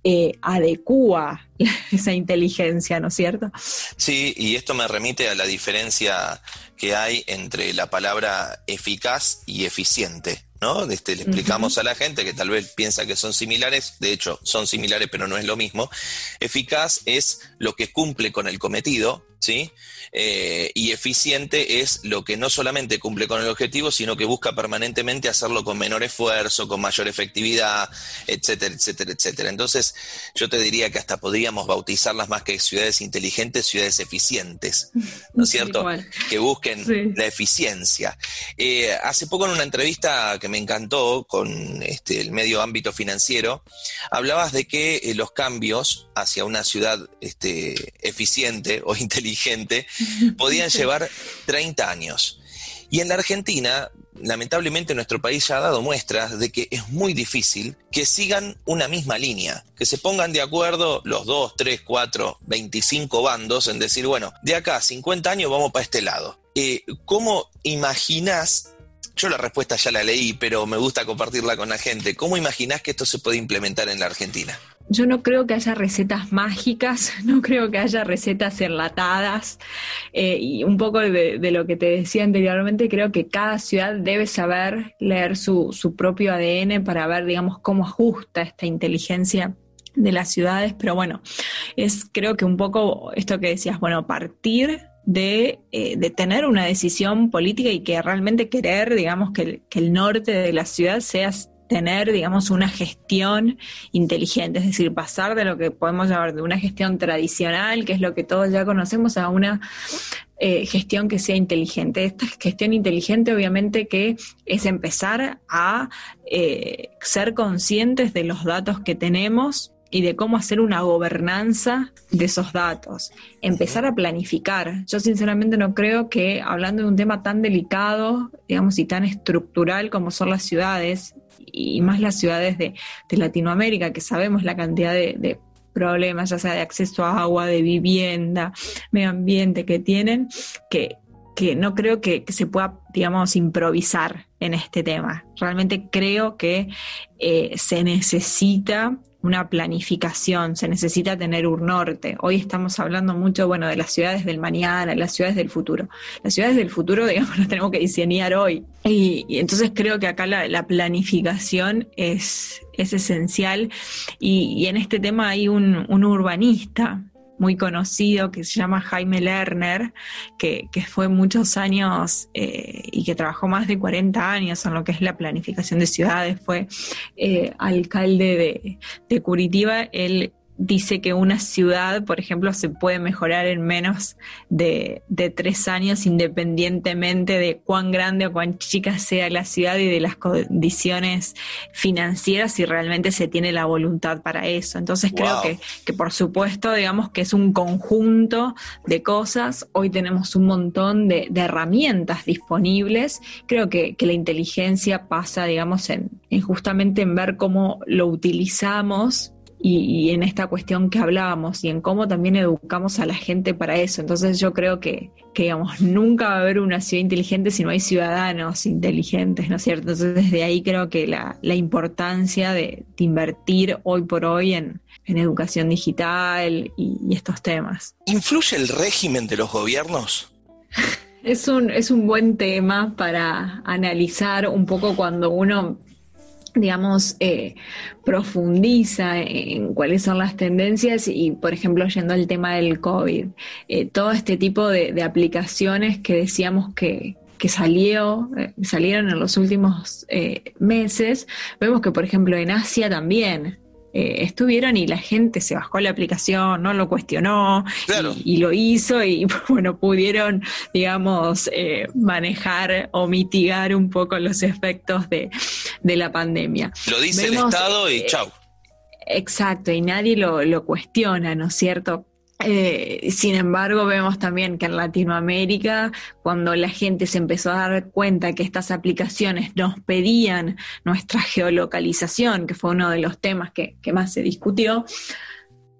eh, adecua esa inteligencia, ¿no es cierto? Sí, y esto me remite a la diferencia que hay entre la palabra eficaz y eficiente. ¿no? Este, le explicamos a la gente que tal vez piensa que son similares, de hecho son similares pero no es lo mismo. Eficaz es lo que cumple con el cometido, ¿sí? Eh, y eficiente es lo que no solamente cumple con el objetivo, sino que busca permanentemente hacerlo con menor esfuerzo, con mayor efectividad, etcétera, etcétera, etcétera. Entonces, yo te diría que hasta podríamos bautizarlas más que ciudades inteligentes, ciudades eficientes, ¿no es cierto? que busquen la eficiencia. Eh, hace poco en una entrevista que me encantó con este, el medio ámbito financiero, hablabas de que eh, los cambios hacia una ciudad este, eficiente o inteligente podían llevar 30 años. Y en la Argentina, lamentablemente nuestro país ya ha dado muestras de que es muy difícil que sigan una misma línea, que se pongan de acuerdo los 2, 3, 4, 25 bandos en decir, bueno, de acá a 50 años vamos para este lado. Eh, ¿Cómo imaginás yo la respuesta ya la leí, pero me gusta compartirla con la gente. ¿Cómo imaginás que esto se puede implementar en la Argentina? Yo no creo que haya recetas mágicas, no creo que haya recetas enlatadas. Eh, y un poco de, lo que te decía anteriormente, creo que cada ciudad debe saber leer su, su propio ADN para ver, digamos, cómo ajusta esta inteligencia de las ciudades. Pero bueno, es creo que un poco esto que decías, bueno, partir de, eh, de, tener una decisión política y que realmente querer, digamos, que que el norte de la ciudad sea tener, digamos, una gestión inteligente, es decir, pasar de lo que podemos llamar de una gestión tradicional, que es lo que todos ya conocemos, a una eh, gestión que sea inteligente. Esta gestión inteligente obviamente que es empezar a eh, ser conscientes de los datos que tenemos y de cómo hacer una gobernanza de esos datos, empezar a planificar. Yo sinceramente no creo que hablando de un tema tan delicado, digamos, y tan estructural como son las ciudades, y más las ciudades de, Latinoamérica, que sabemos la cantidad de, problemas, ya sea de acceso a agua, de vivienda, medio ambiente que tienen, que, que no creo que, se pueda, digamos, improvisar en este tema. Realmente creo que eh, se necesita una planificación, se necesita tener un norte. Hoy estamos hablando mucho, bueno, de las ciudades del mañana, las ciudades del futuro. Las ciudades del futuro, digamos, las tenemos que diseñar hoy. Y, entonces creo que acá la, planificación es, es esencial. Y, en este tema hay un, un urbanista muy conocido que se llama Jaime Lerner, que, fue muchos años eh, y que trabajó más de 40 años en lo que es la planificación de ciudades, fue eh, alcalde de, de Curitiba. Él dice que una ciudad, por ejemplo, se puede mejorar en menos de, tres años independientemente de cuán grande o cuán chica sea la ciudad y de las condiciones financieras si realmente se tiene la voluntad para eso. Entonces creo que, que, por supuesto, digamos que es un conjunto de cosas. Hoy tenemos un montón de, herramientas disponibles. Creo que, que, la inteligencia pasa, digamos, en, en justamente en ver cómo lo utilizamos y, en esta cuestión que hablábamos y en cómo también educamos a la gente para eso. Entonces yo creo que, digamos, nunca va a haber una ciudad inteligente si no hay ciudadanos inteligentes, ¿no es cierto? Entonces desde ahí creo que la, importancia de, invertir hoy por hoy en, educación digital y, y estos temas. ¿Influye el régimen de los gobiernos? Es un, es un buen tema para analizar un poco cuando uno digamos, eh, profundiza en cuáles son las tendencias y, por ejemplo, yendo al tema del COVID, eh, todo este tipo de, aplicaciones que decíamos que, que salió, eh, salieron en los últimos meses, vemos que, por ejemplo, en Asia también eh, estuvieron y la gente se bajó la aplicación, no lo cuestionó y, lo hizo y bueno, pudieron, digamos, eh, manejar o mitigar un poco los efectos de, la pandemia. Lo dice el Estado y eh, chau. Exacto, y nadie lo, lo cuestiona, ¿no es cierto? Eh, sin embargo, vemos también que en Latinoamérica, cuando la gente se empezó a dar cuenta que estas aplicaciones nos pedían nuestra geolocalización, que fue uno de los temas que, más se discutió,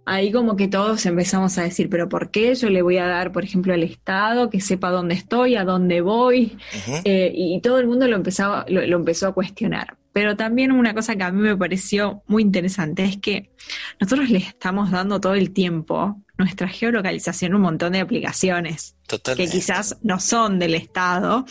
ahí como que todos empezamos a decir, pero ¿por qué yo le voy a dar, por ejemplo, al Estado que sepa dónde estoy, a dónde voy? Eh, y todo el mundo lo, empezaba, lo, empezó a cuestionar. Pero también una cosa que a mí me pareció muy interesante es que nosotros le estamos dando todo el tiempo nuestra geolocalización un montón de aplicaciones que quizás no son del Estado,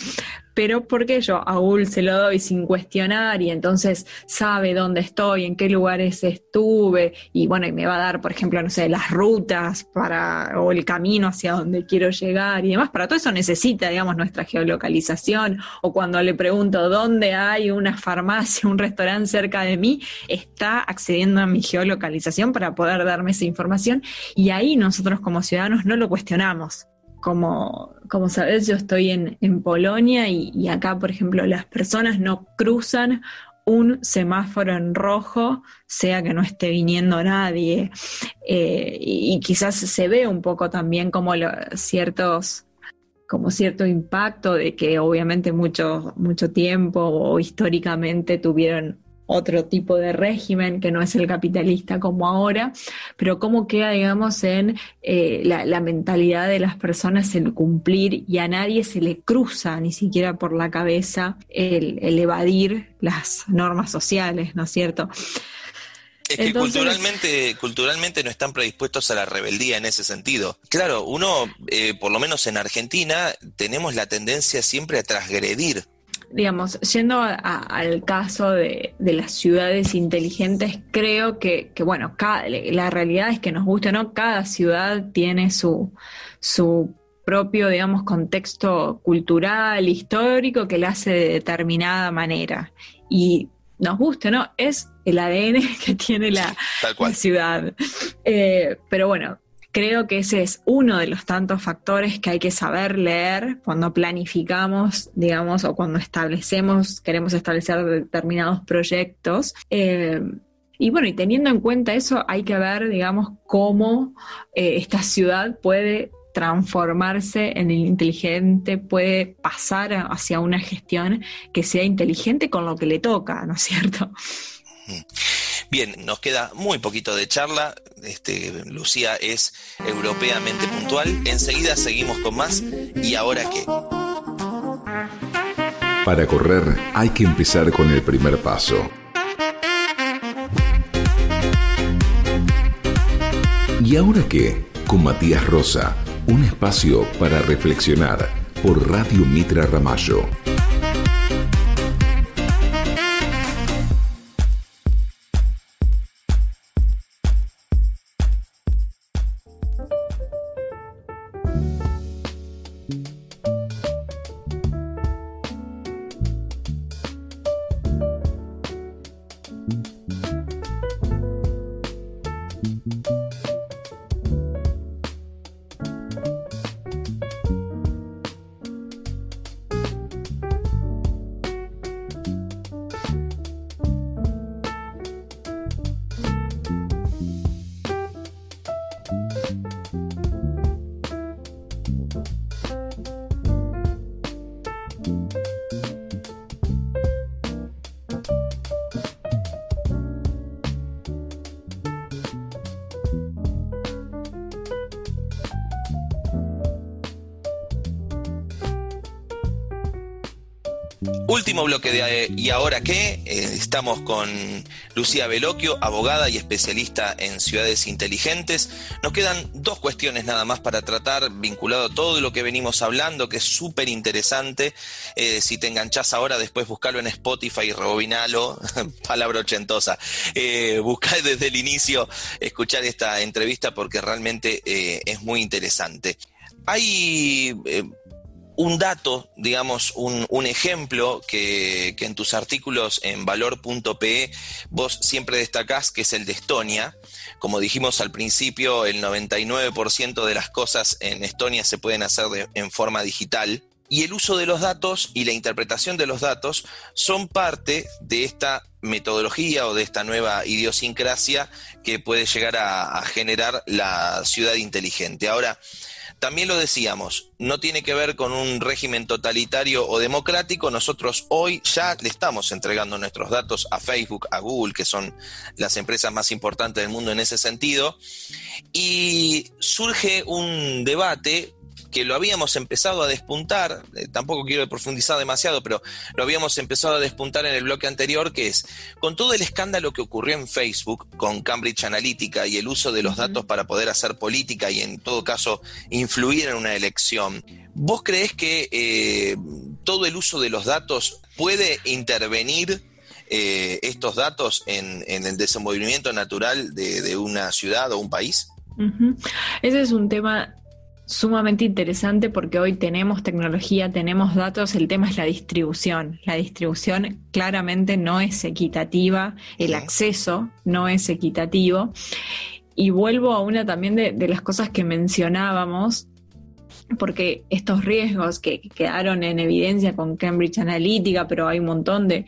pero porque yo a Google se lo doy sin cuestionar y entonces sabe dónde estoy, en qué lugares estuve y bueno, y me va a dar, por ejemplo, no sé, las rutas para o el camino hacia donde quiero llegar y demás. Para todo eso necesita, digamos, nuestra geolocalización o cuando le pregunto dónde hay una farmacia, un restaurante cerca de mí, está accediendo a mi geolocalización para poder darme esa información y ahí nosotros como ciudadanos no lo cuestionamos como, como sabes, yo estoy en, en Polonia y, acá, por ejemplo, las personas no cruzan un semáforo en rojo, sea que no esté viniendo nadie. Eh, y, quizás se ve un poco también como ciertos como cierto impacto de que obviamente mucho, mucho tiempo o históricamente tuvieron otro tipo de régimen que no es el capitalista como ahora, pero cómo queda, digamos, en eh, la, mentalidad de las personas el cumplir y a nadie se le cruza ni siquiera por la cabeza el, evadir las normas sociales, ¿no es cierto? Es que culturalmente, culturalmente no están predispuestos a la rebeldía en ese sentido. Claro, uno, eh, por lo menos en Argentina, tenemos la tendencia siempre a transgredir digamos, yendo al caso de, las ciudades inteligentes, creo que, bueno, la realidad es que nos guste o no, cada ciudad tiene su, su propio, digamos, contexto cultural, histórico, que la hace de determinada manera. Y nos guste, ¿no? Es el ADN que tiene la, ciudad. Eh, pero bueno, Creo que ese es uno de los tantos factores que hay que saber leer cuando planificamos, digamos, o cuando establecemos, queremos establecer determinados proyectos. Eh, y bueno, y teniendo en cuenta eso, hay que ver, digamos, cómo eh, esta ciudad puede transformarse en el inteligente, puede pasar hacia una gestión que sea inteligente con lo que le toca, ¿no es cierto? Bien, nos queda muy poquito de charla. Este, Lucía es europeamente puntual. Enseguida seguimos con más. ¿Y ahora qué? Para correr hay que empezar con el primer paso. ¿Y ahora qué? Con Matías Rosa, un espacio para reflexionar por Radio Mitra Ramallo. Último bloque de ¿Y ahora qué? Eh, estamos con Lucía Veloquio, abogada y especialista en ciudades inteligentes. Nos quedan dos cuestiones nada más para tratar, vinculado a todo lo que venimos hablando, que es súper interesante. Eh, si te enganchás ahora, después buscalo en Spotify rebobinalo, palabra ochentosa. Eh, buscá desde el inicio escuchar esta entrevista porque realmente eh, es muy interesante. Hay un dato, digamos, un, ejemplo que, en tus artículos en valor.pe vos siempre destacás, que es el de Estonia. Como dijimos al principio, el 99% de las cosas en Estonia se pueden hacer en forma digital. Y el uso de los datos y la interpretación de los datos son parte de esta metodología o de esta nueva idiosincrasia que puede llegar a, a generar la ciudad inteligente. Ahora, también lo decíamos, no tiene que ver con un régimen totalitario o democrático. Nosotros hoy ya le estamos entregando nuestros datos a Facebook, a Google, que son las empresas más importantes del mundo en ese sentido. Y surge un debate que lo habíamos empezado a despuntar, eh, tampoco quiero profundizar demasiado, pero lo habíamos empezado a despuntar en el bloque anterior, que es con todo el escándalo que ocurrió en Facebook con Cambridge Analytica y el uso de los datos para poder hacer política y en todo caso influir en una elección. ¿Vos crees que eh, todo el uso de los datos puede intervenir eh, estos datos en, el desenvolvimiento natural de, una ciudad o un país? Ese es un tema sumamente interesante porque hoy tenemos tecnología, tenemos datos, el tema es la distribución. La distribución claramente no es equitativa, el acceso no es equitativo. Y vuelvo a una también de las cosas que mencionábamos, porque estos riesgos que, quedaron en evidencia con Cambridge Analytica, pero hay un montón de,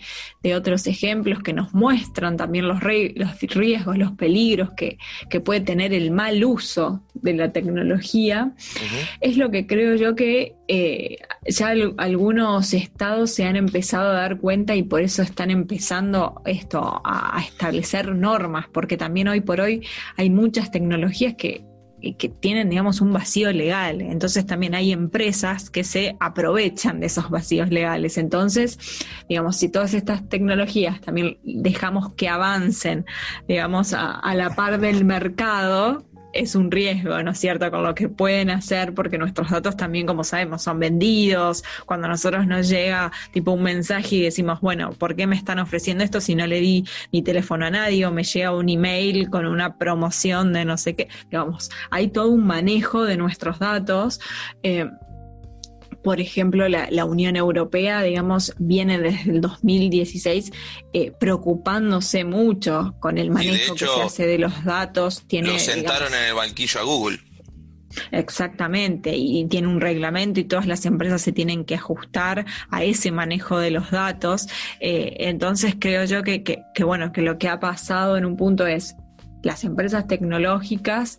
otros ejemplos que nos muestran también los, los riesgos, los peligros que, puede tener el mal uso de la tecnología, es lo que creo yo que eh, ya algunos estados se han empezado a dar cuenta y por eso están empezando esto a establecer normas, porque también hoy por hoy hay muchas tecnologías que que tienen, digamos, un vacío legal. Entonces también hay empresas que se aprovechan de esos vacíos legales. Entonces, digamos, si todas estas tecnologías también dejamos que avancen, digamos, a la par del mercado, es un riesgo, ¿no es cierto?, con lo que pueden hacer, porque nuestros datos también, como sabemos, son vendidos. Cuando a nosotros nos llega tipo un mensaje y decimos, bueno, ¿por qué me están ofreciendo esto si no le di mi teléfono a nadie o me llega un email con una promoción de no sé qué? Digamos, hay todo un manejo de nuestros datos. Eh, por ejemplo, la, Unión Europea, digamos, viene desde el 2016 eh, preocupándose mucho con el manejo que se hace de los datos. Tiene, lo sentaron en el banquillo a Google. Exactamente, y tiene un reglamento y todas las empresas se tienen que ajustar a ese manejo de los datos. Eh, entonces creo yo que, que, bueno, que lo que ha pasado en un punto es las empresas tecnológicas,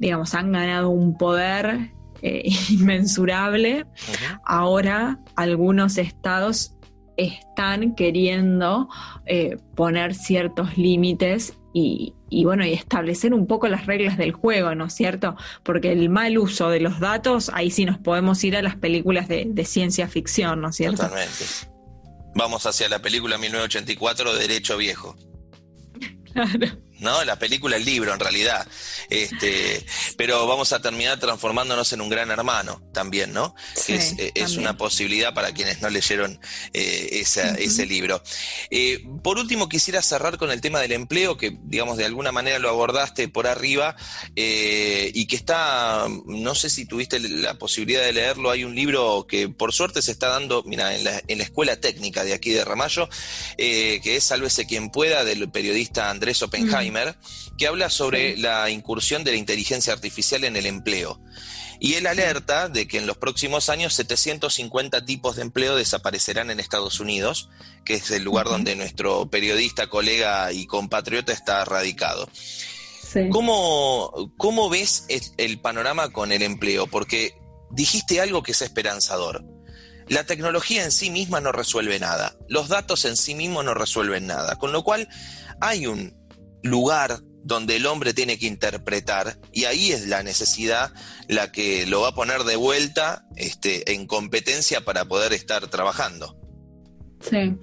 digamos, han ganado un poder eh, inmensurable. Ahora algunos estados están queriendo eh, poner ciertos límites y, bueno, y establecer un poco las reglas del juego, ¿no es cierto? Porque el mal uso de los datos, ahí sí nos podemos ir a las películas de, de ciencia ficción, ¿no es cierto? Totalmente. Vamos hacia la película 1984, Derecho Viejo. Claro. ¿No? La película, el libro en realidad. Este, pero vamos a terminar transformándonos en un gran hermano también, ¿no? es, eh, es, una posibilidad para quienes no leyeron eh, ese libro. Eh, por último, quisiera cerrar con el tema del empleo, que digamos de alguna manera lo abordaste por arriba y que está, no sé si tuviste la posibilidad de leerlo, hay un libro que por suerte se está dando, mira, en la, en la escuela técnica de aquí de Ramallo, que es Sálvese quien pueda, del periodista Andrés Oppenheimer que habla sobre la incursión de la inteligencia artificial en el empleo. Y él alerta de que en los próximos años 750 tipos de empleo desaparecerán en Estados Unidos, que es el lugar donde nuestro periodista, colega y compatriota está radicado. ¿Cómo, ¿Cómo, ves el panorama con el empleo? Porque dijiste algo que es esperanzador. La tecnología en sí misma no resuelve nada, los datos en sí mismos no resuelven nada, con lo cual hay un lugar donde el hombre tiene que interpretar y ahí es la necesidad la que lo va a poner de vuelta este, en competencia para poder estar trabajando. Sí,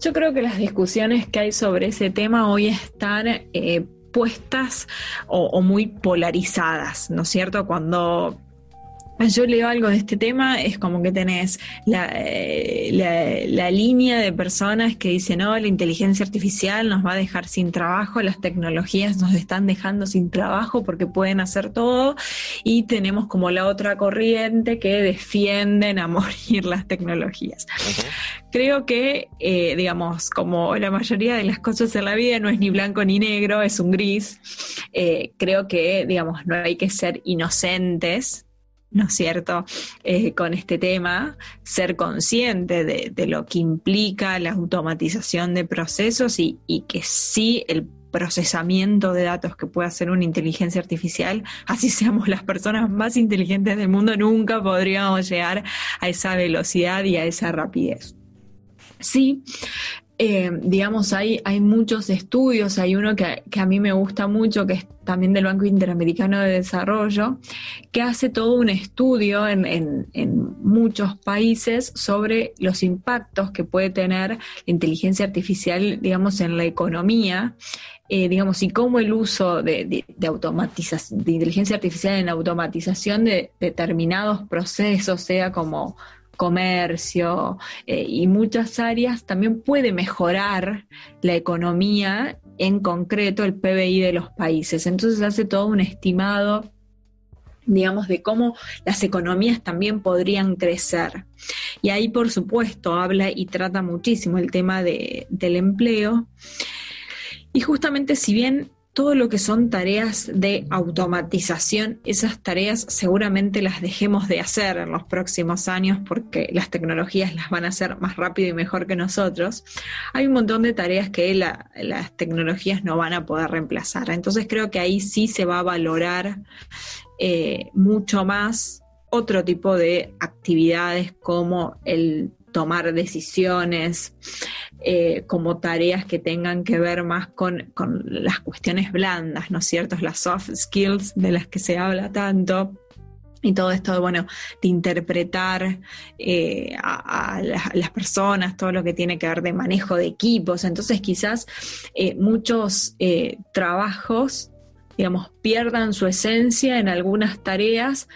yo creo que las discusiones que hay sobre ese tema hoy están eh, puestas o, o, muy polarizadas, ¿no es cierto? Cuando yo leo algo de este tema, es como que tenés eh, la, la, línea de personas que dicen, no, la inteligencia artificial nos va a dejar sin trabajo, las tecnologías nos están dejando sin trabajo porque pueden hacer todo, y tenemos como la otra corriente que defienden a morir las tecnologías. Creo que, eh, digamos, como la mayoría de las cosas en la vida no es ni blanco ni negro, es un gris, eh, creo que, digamos, no hay que ser inocentes ¿no es cierto?, con este tema, ser consciente de, lo que implica la automatización de procesos y, que sí el procesamiento de datos que puede hacer una inteligencia artificial, así seamos las personas más inteligentes del mundo, nunca podríamos llegar a esa velocidad y a esa rapidez. Sí, eh, digamos, hay, hay muchos estudios, hay uno que, a mí me gusta mucho, que es también del Banco Interamericano de Desarrollo, que hace todo un estudio en, muchos países sobre los impactos que puede tener la inteligencia artificial, digamos, en la economía, eh, digamos, y cómo el uso de, de, de inteligencia artificial en automatización de determinados procesos, sea como comercio eh, y muchas áreas, también puede mejorar la economía, en concreto el PBI de los países. Entonces hace todo un estimado digamos, de cómo las economías también podrían crecer. Y ahí, por supuesto, habla y trata muchísimo el tema de, del empleo. Y justamente si bien todo lo que son tareas de automatización, esas tareas seguramente las dejemos de hacer en los próximos años porque las tecnologías las van a hacer más rápido y mejor que nosotros. Hay un montón de tareas que las tecnologías no van a poder reemplazar. Entonces creo que ahí sí se va a valorar eh, mucho más otro tipo de actividades como el tomar decisiones, eh, como tareas que tengan que ver más con, las cuestiones blandas, ¿no es cierto? Las soft skills de las que se habla tanto. Y todo esto, bueno, de interpretar eh, a, las personas, todo lo que tiene que ver de manejo de equipos. Entonces, quizás eh, muchos trabajos, digamos, pierdan su esencia en algunas tareas,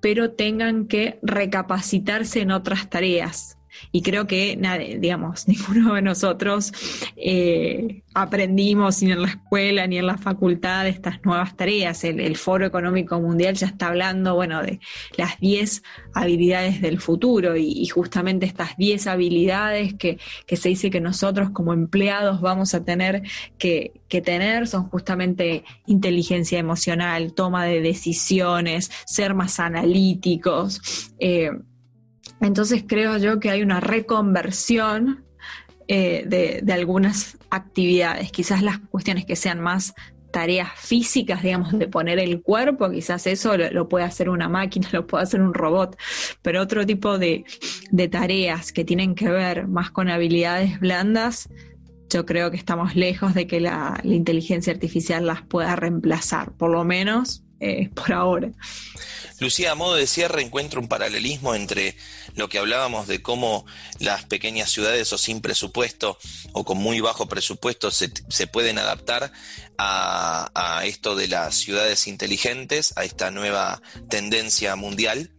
pero tengan que recapacitarse en otras tareas. Y creo que, nadie, digamos, ninguno de nosotros eh, aprendimos ni en la escuela ni en la facultad estas nuevas tareas. El, Foro Económico Mundial ya está hablando, bueno, de las 10 habilidades del futuro y, justamente estas 10 habilidades que, se dice que nosotros como empleados vamos a tener que, tener son justamente inteligencia emocional, toma de decisiones, ser más analíticos. Eh, entonces creo yo que hay una reconversión eh, de, algunas actividades, quizás las cuestiones que sean más tareas físicas, digamos, de poner el cuerpo, quizás eso lo, puede hacer una máquina, lo puede hacer un robot, pero otro tipo de, tareas que tienen que ver más con habilidades blandas, yo creo que estamos lejos de que la, inteligencia artificial las pueda reemplazar, por lo menos eh, por ahora. Lucía, a modo de cierre, encuentro un paralelismo entre lo que hablábamos de cómo las pequeñas ciudades o sin presupuesto o con muy bajo presupuesto se, pueden adaptar a, esto de las ciudades inteligentes, a esta nueva tendencia mundial,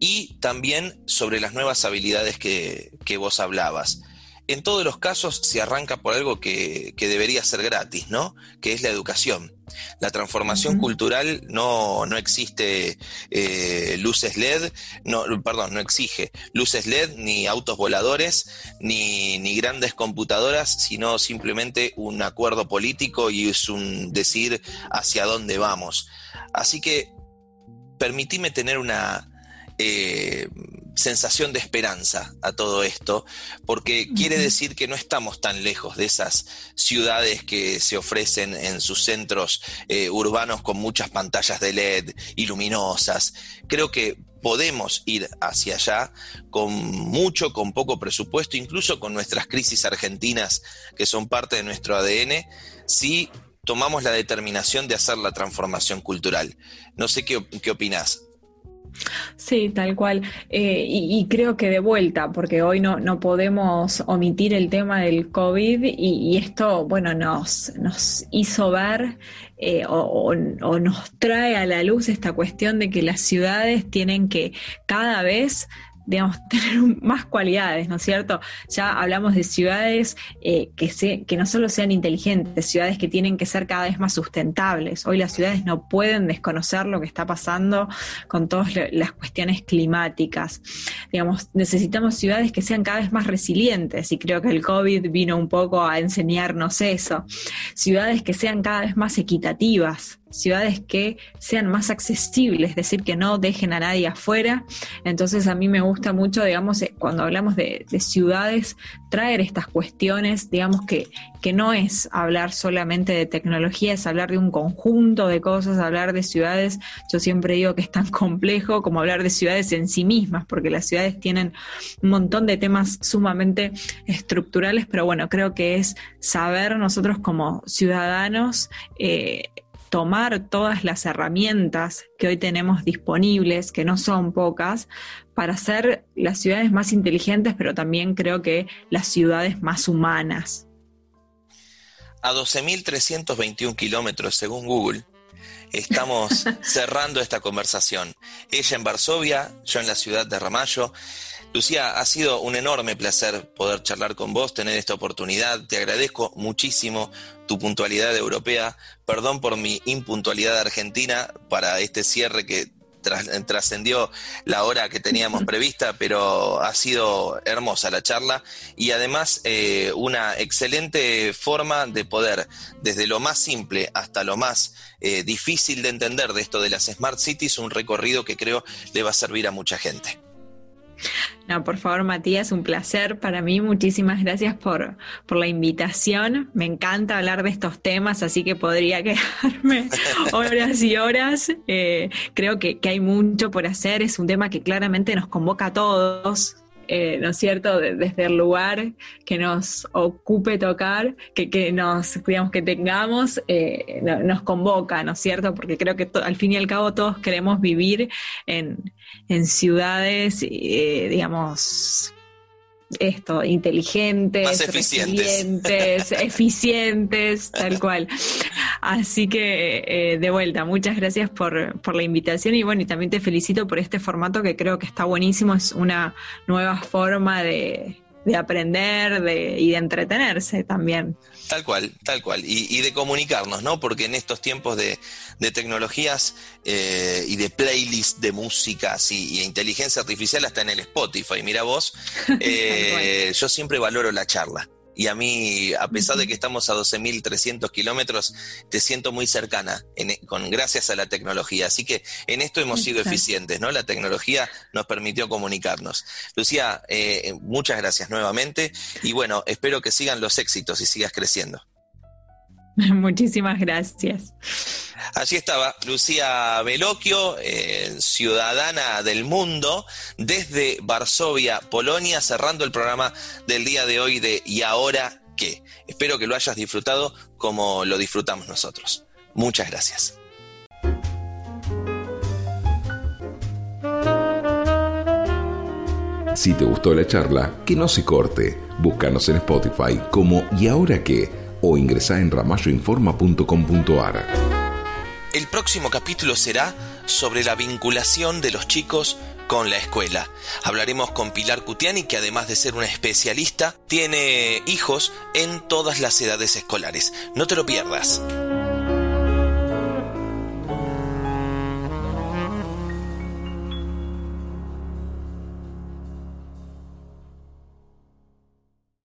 y también sobre las nuevas habilidades que, que vos hablabas en todos los casos se arranca por algo que, debería ser gratis, ¿no? Que es la educación. La transformación cultural no, existe eh, luces LED, no, perdón, no exige luces LED, ni autos voladores, ni, ni grandes computadoras, sino simplemente un acuerdo político y es un decir hacia dónde vamos. Así que permitime tener una, eh, sensación de esperanza a todo esto, porque quiere decir que no estamos tan lejos de esas ciudades que se ofrecen en sus centros eh, urbanos con muchas pantallas de LED y luminosas. Creo que podemos ir hacia allá con mucho, con poco presupuesto, incluso con nuestras crisis argentinas que son parte de nuestro ADN, si tomamos la determinación de hacer la transformación cultural. No sé qué, qué opinás. Sí, tal cual. Eh, y, creo que de vuelta, porque hoy no, no podemos omitir el tema del COVID y, esto, bueno, nos, nos hizo ver eh, o, o, nos trae a la luz esta cuestión de que las ciudades tienen que cada vez digamos, tener más cualidades, ¿no es cierto? Ya hablamos de ciudades eh, que, se, que no solo sean inteligentes, ciudades que tienen que ser cada vez más sustentables. Hoy las ciudades no pueden desconocer lo que está pasando con todas las cuestiones climáticas. Digamos, necesitamos ciudades que sean cada vez más resilientes y creo que el COVID vino un poco a enseñarnos eso. Ciudades que sean cada vez más equitativas ciudades que sean más accesibles, es decir, que no dejen a nadie afuera. Entonces a mí me gusta mucho, digamos, eh, cuando hablamos de, ciudades, traer estas cuestiones, digamos que, que no es hablar solamente de tecnología, es hablar de un conjunto de cosas, hablar de ciudades, yo siempre digo que es tan complejo como hablar de ciudades en sí mismas, porque las ciudades tienen un montón de temas sumamente estructurales, pero bueno, creo que es saber nosotros como ciudadanos, eh, tomar todas las herramientas que hoy tenemos disponibles, que no son pocas, para hacer las ciudades más inteligentes, pero también creo que las ciudades más humanas. A 12.321 kilómetros, según Google, estamos cerrando esta conversación. Ella en Varsovia, yo en la ciudad de Ramallo. Lucía, ha sido un enorme placer poder charlar con vos, tener esta oportunidad. Te agradezco muchísimo tu puntualidad europea. Perdón por mi impuntualidad argentina para este cierre que trascendió la hora que teníamos prevista, pero ha sido hermosa la charla y además eh, una excelente forma de poder, desde lo más simple hasta lo más eh, difícil de entender de esto de las Smart Cities, un recorrido que creo le va a servir a mucha gente. No, por favor, Matías, un placer para mí. Muchísimas gracias por, por la invitación. Me encanta hablar de estos temas, así que podría quedarme horas y horas. Eh, creo que, que hay mucho por hacer. Es un tema que claramente nos convoca a todos eh, ¿no es cierto?, desde el lugar que nos ocupe tocar, que, que nos, digamos, que tengamos, eh, nos convoca, ¿no es cierto? Porque creo que al fin y al cabo todos queremos vivir en, en ciudades, eh, digamos, esto, inteligentes, eficientes. eficientes, tal cual. Así que, eh, de vuelta, muchas gracias por, por la invitación y bueno, y también te felicito por este formato que creo que está buenísimo, es una nueva forma de, de aprender de, y de entretenerse también. Tal cual, tal cual. Y, de comunicarnos, ¿no? Porque en estos tiempos de, tecnologías eh, y de playlists de músicas y, inteligencia artificial hasta en el Spotify, mira vos, eh, yo siempre valoro la charla y a mí, a pesar de que estamos a 12.300 kilómetros, te siento muy cercana e, con, gracias a la tecnología. Así que en esto hemos sido eficientes, ¿no? La tecnología nos permitió comunicarnos. Lucía, eh, muchas gracias nuevamente y bueno, espero que sigan los éxitos y sigas creciendo. Muchísimas gracias. Allí estaba Lucía Veloquio, eh, ciudadana del mundo, desde Varsovia, Polonia, cerrando el programa del día de hoy de ¿Y ahora qué? Espero que lo hayas disfrutado como lo disfrutamos nosotros. Muchas gracias. Si te gustó la charla, que no se corte. Búscanos en Spotify como ¿Y ahora qué? O ingresa en ramalloinforma.com.ar. El próximo capítulo será sobre la vinculación de los chicos con la escuela. Hablaremos con Pilar Cutiani, que además de ser una especialista, tiene hijos en todas las edades escolares. No te lo pierdas.